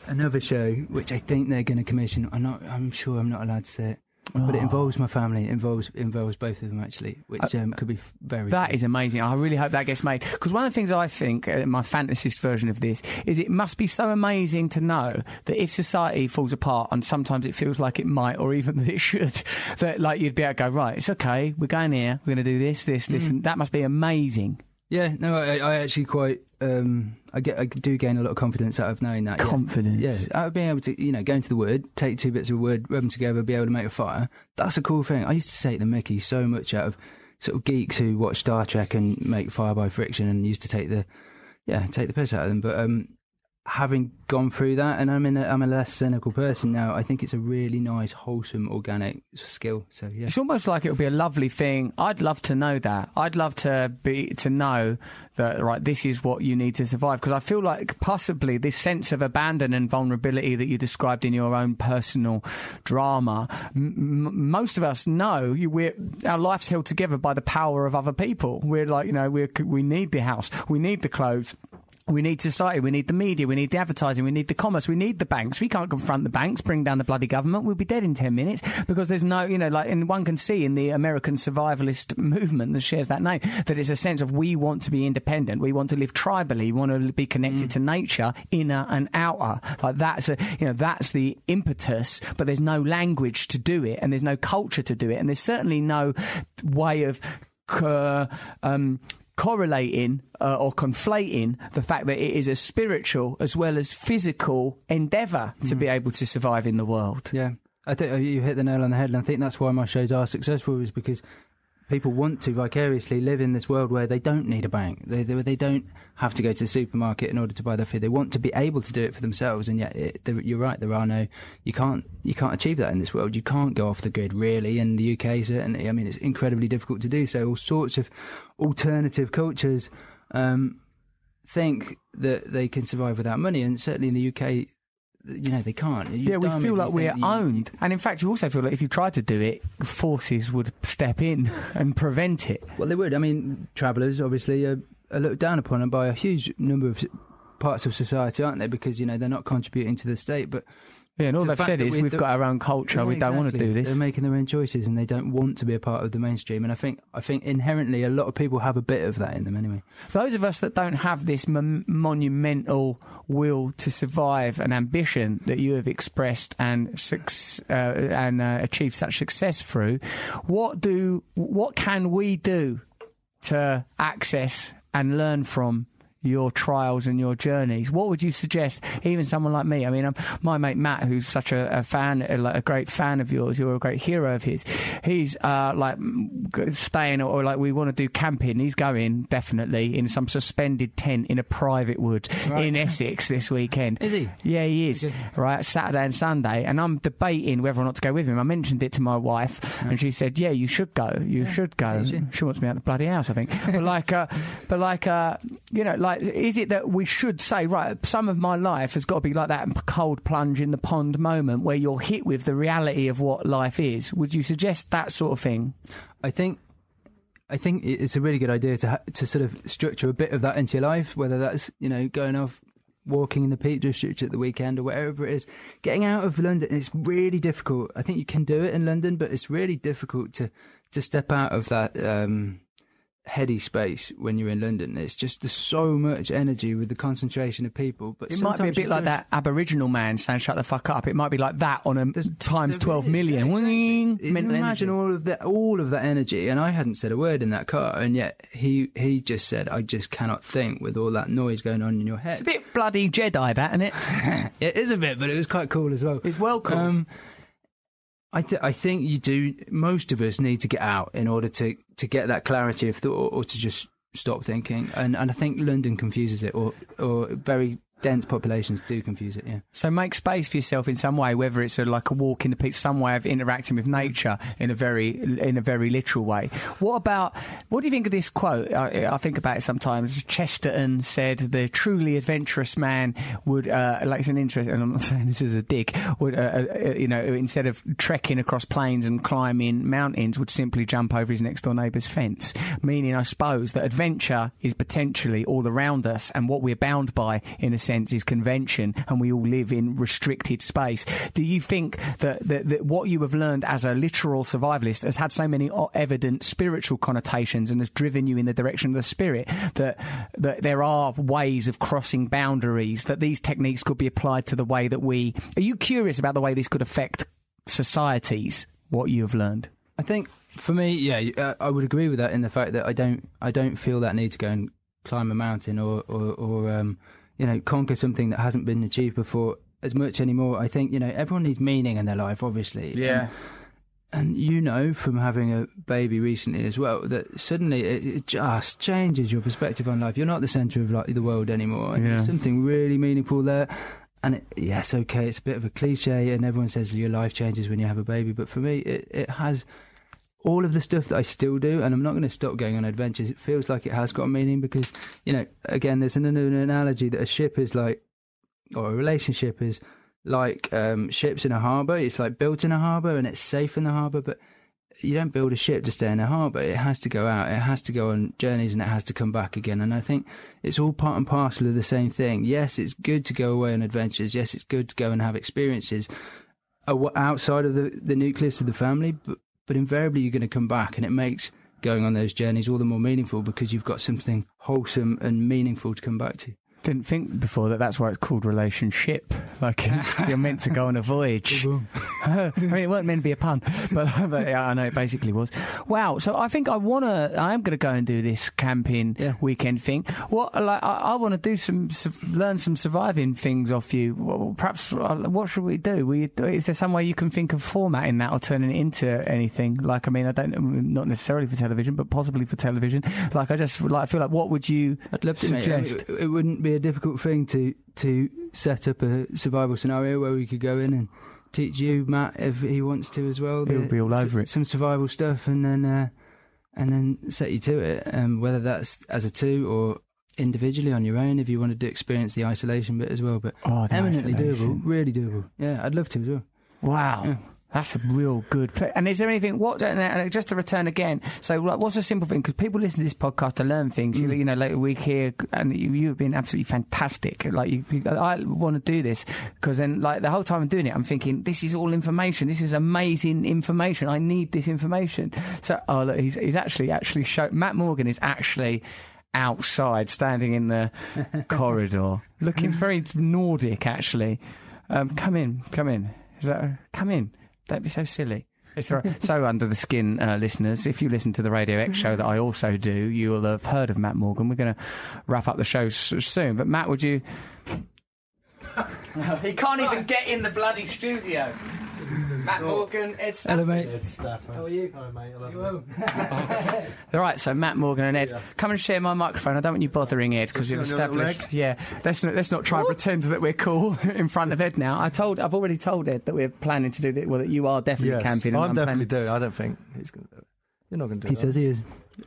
another show which I think they're going to commission. I'm not. I'm sure I'm not allowed to say it. But it oh. involves my family. It involves involves both of them actually, which uh, um, could be very. That cool. is amazing. I really hope that gets made because one of the things I think, uh, my fantasist version of this, is it must be so amazing to know that if society falls apart, and sometimes it feels like it might, or even that it should, that like you'd be able to go right. It's okay. We're going here. We're going to do this, this, this, mm. and that must be amazing. Yeah, no, I, I actually quite, um, I get, I do gain a lot of confidence out of knowing that. Confidence. Yeah, yeah out of being able to, you know, go into the wood, take two bits of wood, rub them together, be able to make a fire. That's a cool thing. I used to say to the Mickey so much out of sort of geeks who watch Star Trek and make fire by friction and used to take the, yeah, take the piss out of them. But um, having gone through that, and I'm in a, I'm a less cynical person now. I think it's a really nice, wholesome, organic skill. So yeah, it's almost like it would be a lovely thing. I'd love to know that. I'd love to be to know that right. This is what you need to survive because I feel like possibly this sense of abandon and vulnerability that you described in your own personal drama. M- most of us know you, we're our life's held together by the power of other people. We're like you know we we need the house, we need the clothes we need society, we need the media, we need the advertising, we need the commerce, we need the banks. We can't confront the banks, bring down the bloody government. We'll be dead in 10 minutes because there's no, you know, like, and one can see in the American survivalist movement that shares that name that it's a sense of we want to be independent. We want to live tribally. We want to be connected mm. to nature, inner and outer. Like that's a, you know, that's the impetus, but there's no language to do it and there's no culture to do it. And there's certainly no way of, uh, um, correlating uh, or conflating the fact that it is a spiritual as well as physical endeavor to mm. be able to survive in the world. Yeah. I think you hit the nail on the head, and I think that's why my shows are successful, is because people want to vicariously live in this world where they don't need a bank. They, they, they don't have to go to the supermarket in order to buy their food. They want to be able to do it for themselves. And yet, it, there, you're right. There are no. You can't. You can't achieve that in this world. You can't go off the grid really. In the UK, certainly. I mean, it's incredibly difficult to do so. All sorts of alternative cultures. Um, think that they can survive without money, and certainly in the UK, you know they can't. You yeah, we feel like we're you- owned, and in fact, you also feel like if you tried to do it, forces would step in and prevent it. Well, they would. I mean, travellers obviously are, are looked down upon by a huge number of parts of society, aren't they? Because you know they're not contributing to the state, but Yeah, and all The they've said is we- we've the- got our own culture, Yeah, we don't want to do this. They're making their own choices, and they don't want to be a part of the mainstream. And I think, I think inherently, a lot of people have a bit of that in them anyway. Those of us that don't have this mon- monumental will to survive and ambition that you have expressed and suc- uh, and uh, achieved such success through, what do what can we do to access and learn from? Your trials and your journeys. What would you suggest? Even someone like me. I mean, um, my mate Matt, who's such a, a fan, a, like, a great fan of yours. You're a great hero of his. He's uh, like staying, or like we want to do camping. He's going definitely in some suspended tent in a private wood in Essex this weekend. Is he? Yeah, he is. Right, Saturday and Sunday, and I'm debating whether or not to go with him. I mentioned it to my wife, and she said, "Yeah, you should go. You should go." She wants me out of the bloody house, I think. but like, uh, but like, uh, you know, like, is it that we should say, right? Some of my life has got to be like that cold plunge in the pond moment where you're hit with the reality of what life is. Would you suggest that sort of thing? I think I think it's a really good idea to ha- to sort of structure a bit of that into your life, whether that's you know going off walking in the Peak District at the weekend or wherever it is. Getting out of London, it's really difficult. I think you can do it in London, but it's really difficult to to step out of that. Um, heady space when you're in London it's just there's so much energy with the concentration of people but It might be a bit like just- that Aboriginal man saying "shut the fuck up." It might be like that on a There's- times there twelve million. yeah, exactly. mental Imagine energy. all of that, all of that energy, and I hadn't said a word in that car, and yet he he just said, "I just cannot think with all that noise going on in your head." It's a bit bloody Jedi, that, isn't it? It is a bit, but it was quite cool as well. It's well cool. Um, I th- I think you do. Most of us need to get out in order to to get that clarity of thought, or to just stop thinking. And and I think London confuses it, or or very dense populations do confuse it. Yeah. So make space for yourself in some way, whether it's a, like a walk in the peak, some way of interacting with nature in a very in a very literal way. What about what do you think of this quote? I, I think about it sometimes. Chesterton said, "The truly adventurous man would uh, like it's an interest." And I'm not saying this is a dig. Would uh, uh, you know instead of trekking across plains and climbing mountains, would simply jump over his next door neighbour's fence. Meaning, I suppose that adventure is potentially all around us, and what we're bound by, in a sense, is convention, and we all live in restricted space. Do you think that, that, that what you have learned as a literal survivalist has had so many evident spiritual connotations and has driven you in the direction of the spirit that that there are ways of crossing boundaries that these techniques could be applied to the way that we? Are you curious about the way this could affect societies? What you have learned? I think for me, yeah, uh, I would agree with that in the fact that I don't, I don't feel that need to go and climb a mountain or, or, or um, you know, conquer something that hasn't been achieved before as much anymore. I think you know everyone needs meaning in their life, obviously. And, and you know from having a baby recently as well that suddenly it, it just changes your perspective on life. You're not the centre of like the world anymore. And Yeah. There's something really meaningful there. And it, yes, okay, it's a bit of a cliche, and everyone says your life changes when you have a baby. But for me, it, it has all of the stuff that I still do, and I'm not going to stop going on adventures. It feels like it has got a meaning because, you know, again, there's an, an analogy that a ship is like, or a relationship is like um, ships in a harbour. It's like built in a harbour and it's safe in the harbour, but you don't build a ship to stay in a harbour. It has to go out. It has to go on journeys and it has to come back again. And I think it's all part and parcel of the same thing. Yes, it's good to go away on adventures. Yes, it's good to go and have experiences outside of the, the nucleus of the family, but, but invariably you're going to come back and it makes going on those journeys all the more meaningful because you've got something wholesome and meaningful to come back to. Didn't think before that that's why it's called relationship. Like you're meant to go on a voyage. I mean, it wasn't meant to be a pun, but, but yeah, I know it basically was. Wow. So I think I want to. I am going to go and do this camping Yeah. weekend thing. What? Like, I, I want to do some, learn some surviving things off you. Well, Perhaps. uh, What should we do? We, is there some way you can think of formatting that or turning it into anything? Like, I mean, I don't. Not necessarily for television, but possibly for television. Like, I just like I feel like what would you I'd love to. Suggest? it, it wouldn't be a difficult thing to to set up a survival scenario where we could go in and teach you, Matt, if he wants to as well. He'll be all over s- it. Some survival stuff, and then uh, and then set you to it. Um, whether that's as a two or individually on your own, if you wanted to experience the isolation bit as well. But Oh, eminently isolation. doable, really doable. Yeah, I'd love to as well. Wow. Yeah. That's a real good play. And is there anything? What? And and just to return again. So, like, what's a simple thing? Because people listen to this podcast to learn things. You, you know, like we hear, and you, you've been absolutely fantastic. Like, you, you, I want to do this because then, like, the whole time I'm doing it, I'm thinking, this is all information. This is amazing information. I need this information. So, oh, look, he's he's actually actually show Matt Morgan is actually outside, standing in the corridor, looking very Nordic. Actually, um, come in, come in. Is that come in? Don't be so silly. It's so under the skin, uh, listeners. If you listen to the Radio X show that I also do, you will have heard of Matt Morgan. We're going to wrap up the show s- soon. But Matt, would you? he can't even get in the bloody studio. Matt oh. Morgan, Ed Hello, Stafford. mate. Ed Stafford. How are you? Hi, mate. I love you. All oh. right, so Matt Morgan and Ed, come and share my microphone. I don't want you bothering Ed because you've What's on your little established. Yeah, let's not, let's not try and pretend that we're cool in front of Ed now. I told, I've already told Ed that we're planning to do this. Well, that you are definitely Yes, camping. and I'm definitely planning- doing. I don't think he's going to do it. You're not going to do it. He that. says he is.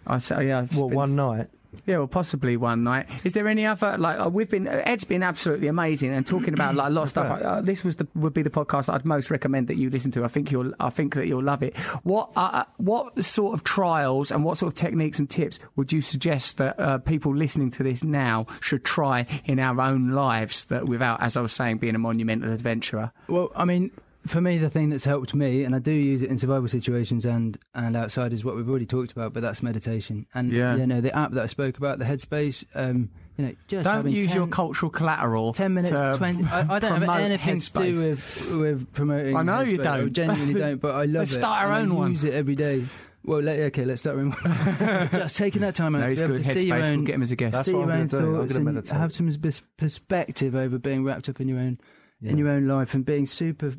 I say, oh, yeah. I've What been- one night? Yeah, well, possibly one night. Is there any other like uh, we've been? Uh, Ed's been absolutely amazing and talking about like a lot of stuff. Uh, this was the would be the podcast I'd most recommend that you listen to. I think you'll I think that you'll love it. What uh, what sort of trials and what sort of techniques and tips would you suggest that uh, people listening to this now should try in our own lives that without, as I was saying, being a monumental adventurer? Well, I mean, for me, the thing that's helped me, and I do use it in survival situations and and outside, is what we've already talked about. But that's meditation, and Yeah. you know the app that I spoke about, the Headspace. Um, you know, just Don't use 10, your cultural collateral. 10 minutes, 20. I, I don't have promote anything to do with, with promoting. I know you don't. I genuinely don't, but I love Let's it. start our and own I one. use it every day. Well, let, okay, let's start our own. Just taking that time out No, to be able good. to see your Headspace. own, We'll get him as a guest. That's see what your I'm own gonna. I'm thoughts gonna and meditate. have some pers- perspective over being wrapped up in your own in your own life and being super,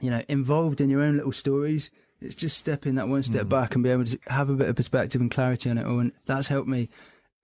you know, involved in your own little stories. It's just stepping that one step Mm. back and be able to have a bit of perspective and clarity on it all. And that's helped me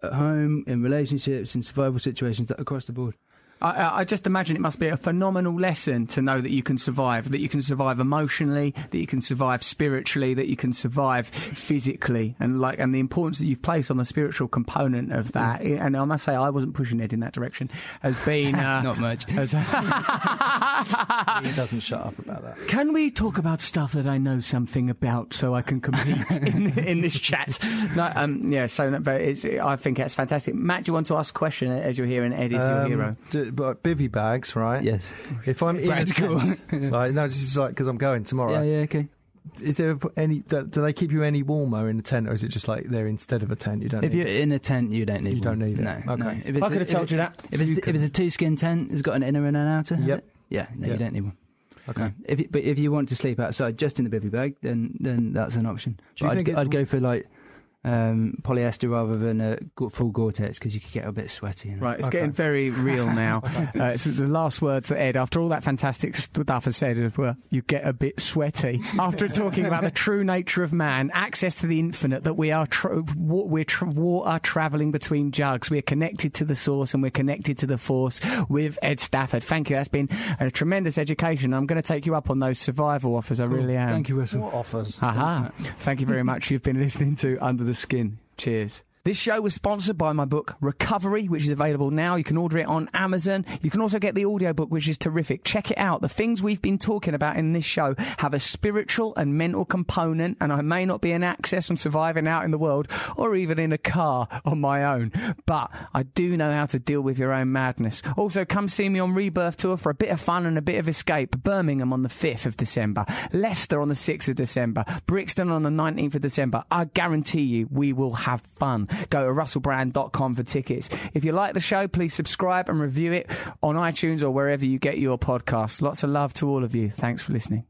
at home, in relationships, in survival situations, that across the board. I- I, just imagine it must be a phenomenal lesson to know that you can survive, that you can survive emotionally, that you can survive spiritually, that you can survive physically, and like, and the importance that you've placed on the spiritual component of that. And I must say, I wasn't pushing it in that direction. Has been uh, Not much. has- He doesn't shut up about that. Can we talk about stuff that I know something about so I can compete in, in this chat? No, um, yeah, so but it's, I think that's fantastic. Matt, do you want to ask a question as you're here and Ed is your Um, hero? do- but bivy bags, right? Yes. If I'm in a Practical. tent, like no, this is like because I'm going tomorrow. Yeah, yeah, okay. Is there any? Do, do they keep you any warmer in the tent, or is it just like they're instead of a tent? You don't. If need you're in a tent, you don't need You don't one. need it. No, Okay. no. If it's I a- could have told it- you that. If it's, You if it's a two skin tent, it's got an inner and an outer. has Yep. it? Yeah, no, Yeah. you don't need one. Okay. No. If it, but if you want to sleep outside just in the bivy bag, then then that's an option. Do you But think I'd, it's- I'd go for like um, polyester rather than a full Gore-Tex because you could get a bit sweaty. You know? Right, it's Okay. getting very real now. uh, so the last words that Ed, after all that fantastic stuff, has said were, "You get a bit sweaty." After talking about the true nature of man, access to the infinite, that we are tr- wa- we're tr- water traveling between jugs, we're connected to the source and we're connected to the force with Ed Stafford. Thank you. That's been a tremendous education. I'm going to take you up on those survival offers. I really am. Thank you, Russell. What offers? Aha. Thank you very much. You've been listening to Under the Skin. Cheers. This show was sponsored by my book Recovery, which is available now. You can order it on Amazon. You can also get the audiobook, which is terrific. Check it out. The things we've been talking about in this show have a spiritual and mental component, and I may not be an access on surviving out in the world or even in a car on my own, but I do know how to deal with your own madness. Also, come see me on Rebirth Tour for a bit of fun and a bit of escape. Birmingham on the 5th of December, Leicester on the 6th of December, Brixton on the 19th of December. I guarantee you we will have fun. Go to russellbrand.com for tickets. If you like the show, please subscribe and review it on iTunes or wherever you get your podcasts. Lots of love to all of you. Thanks for listening.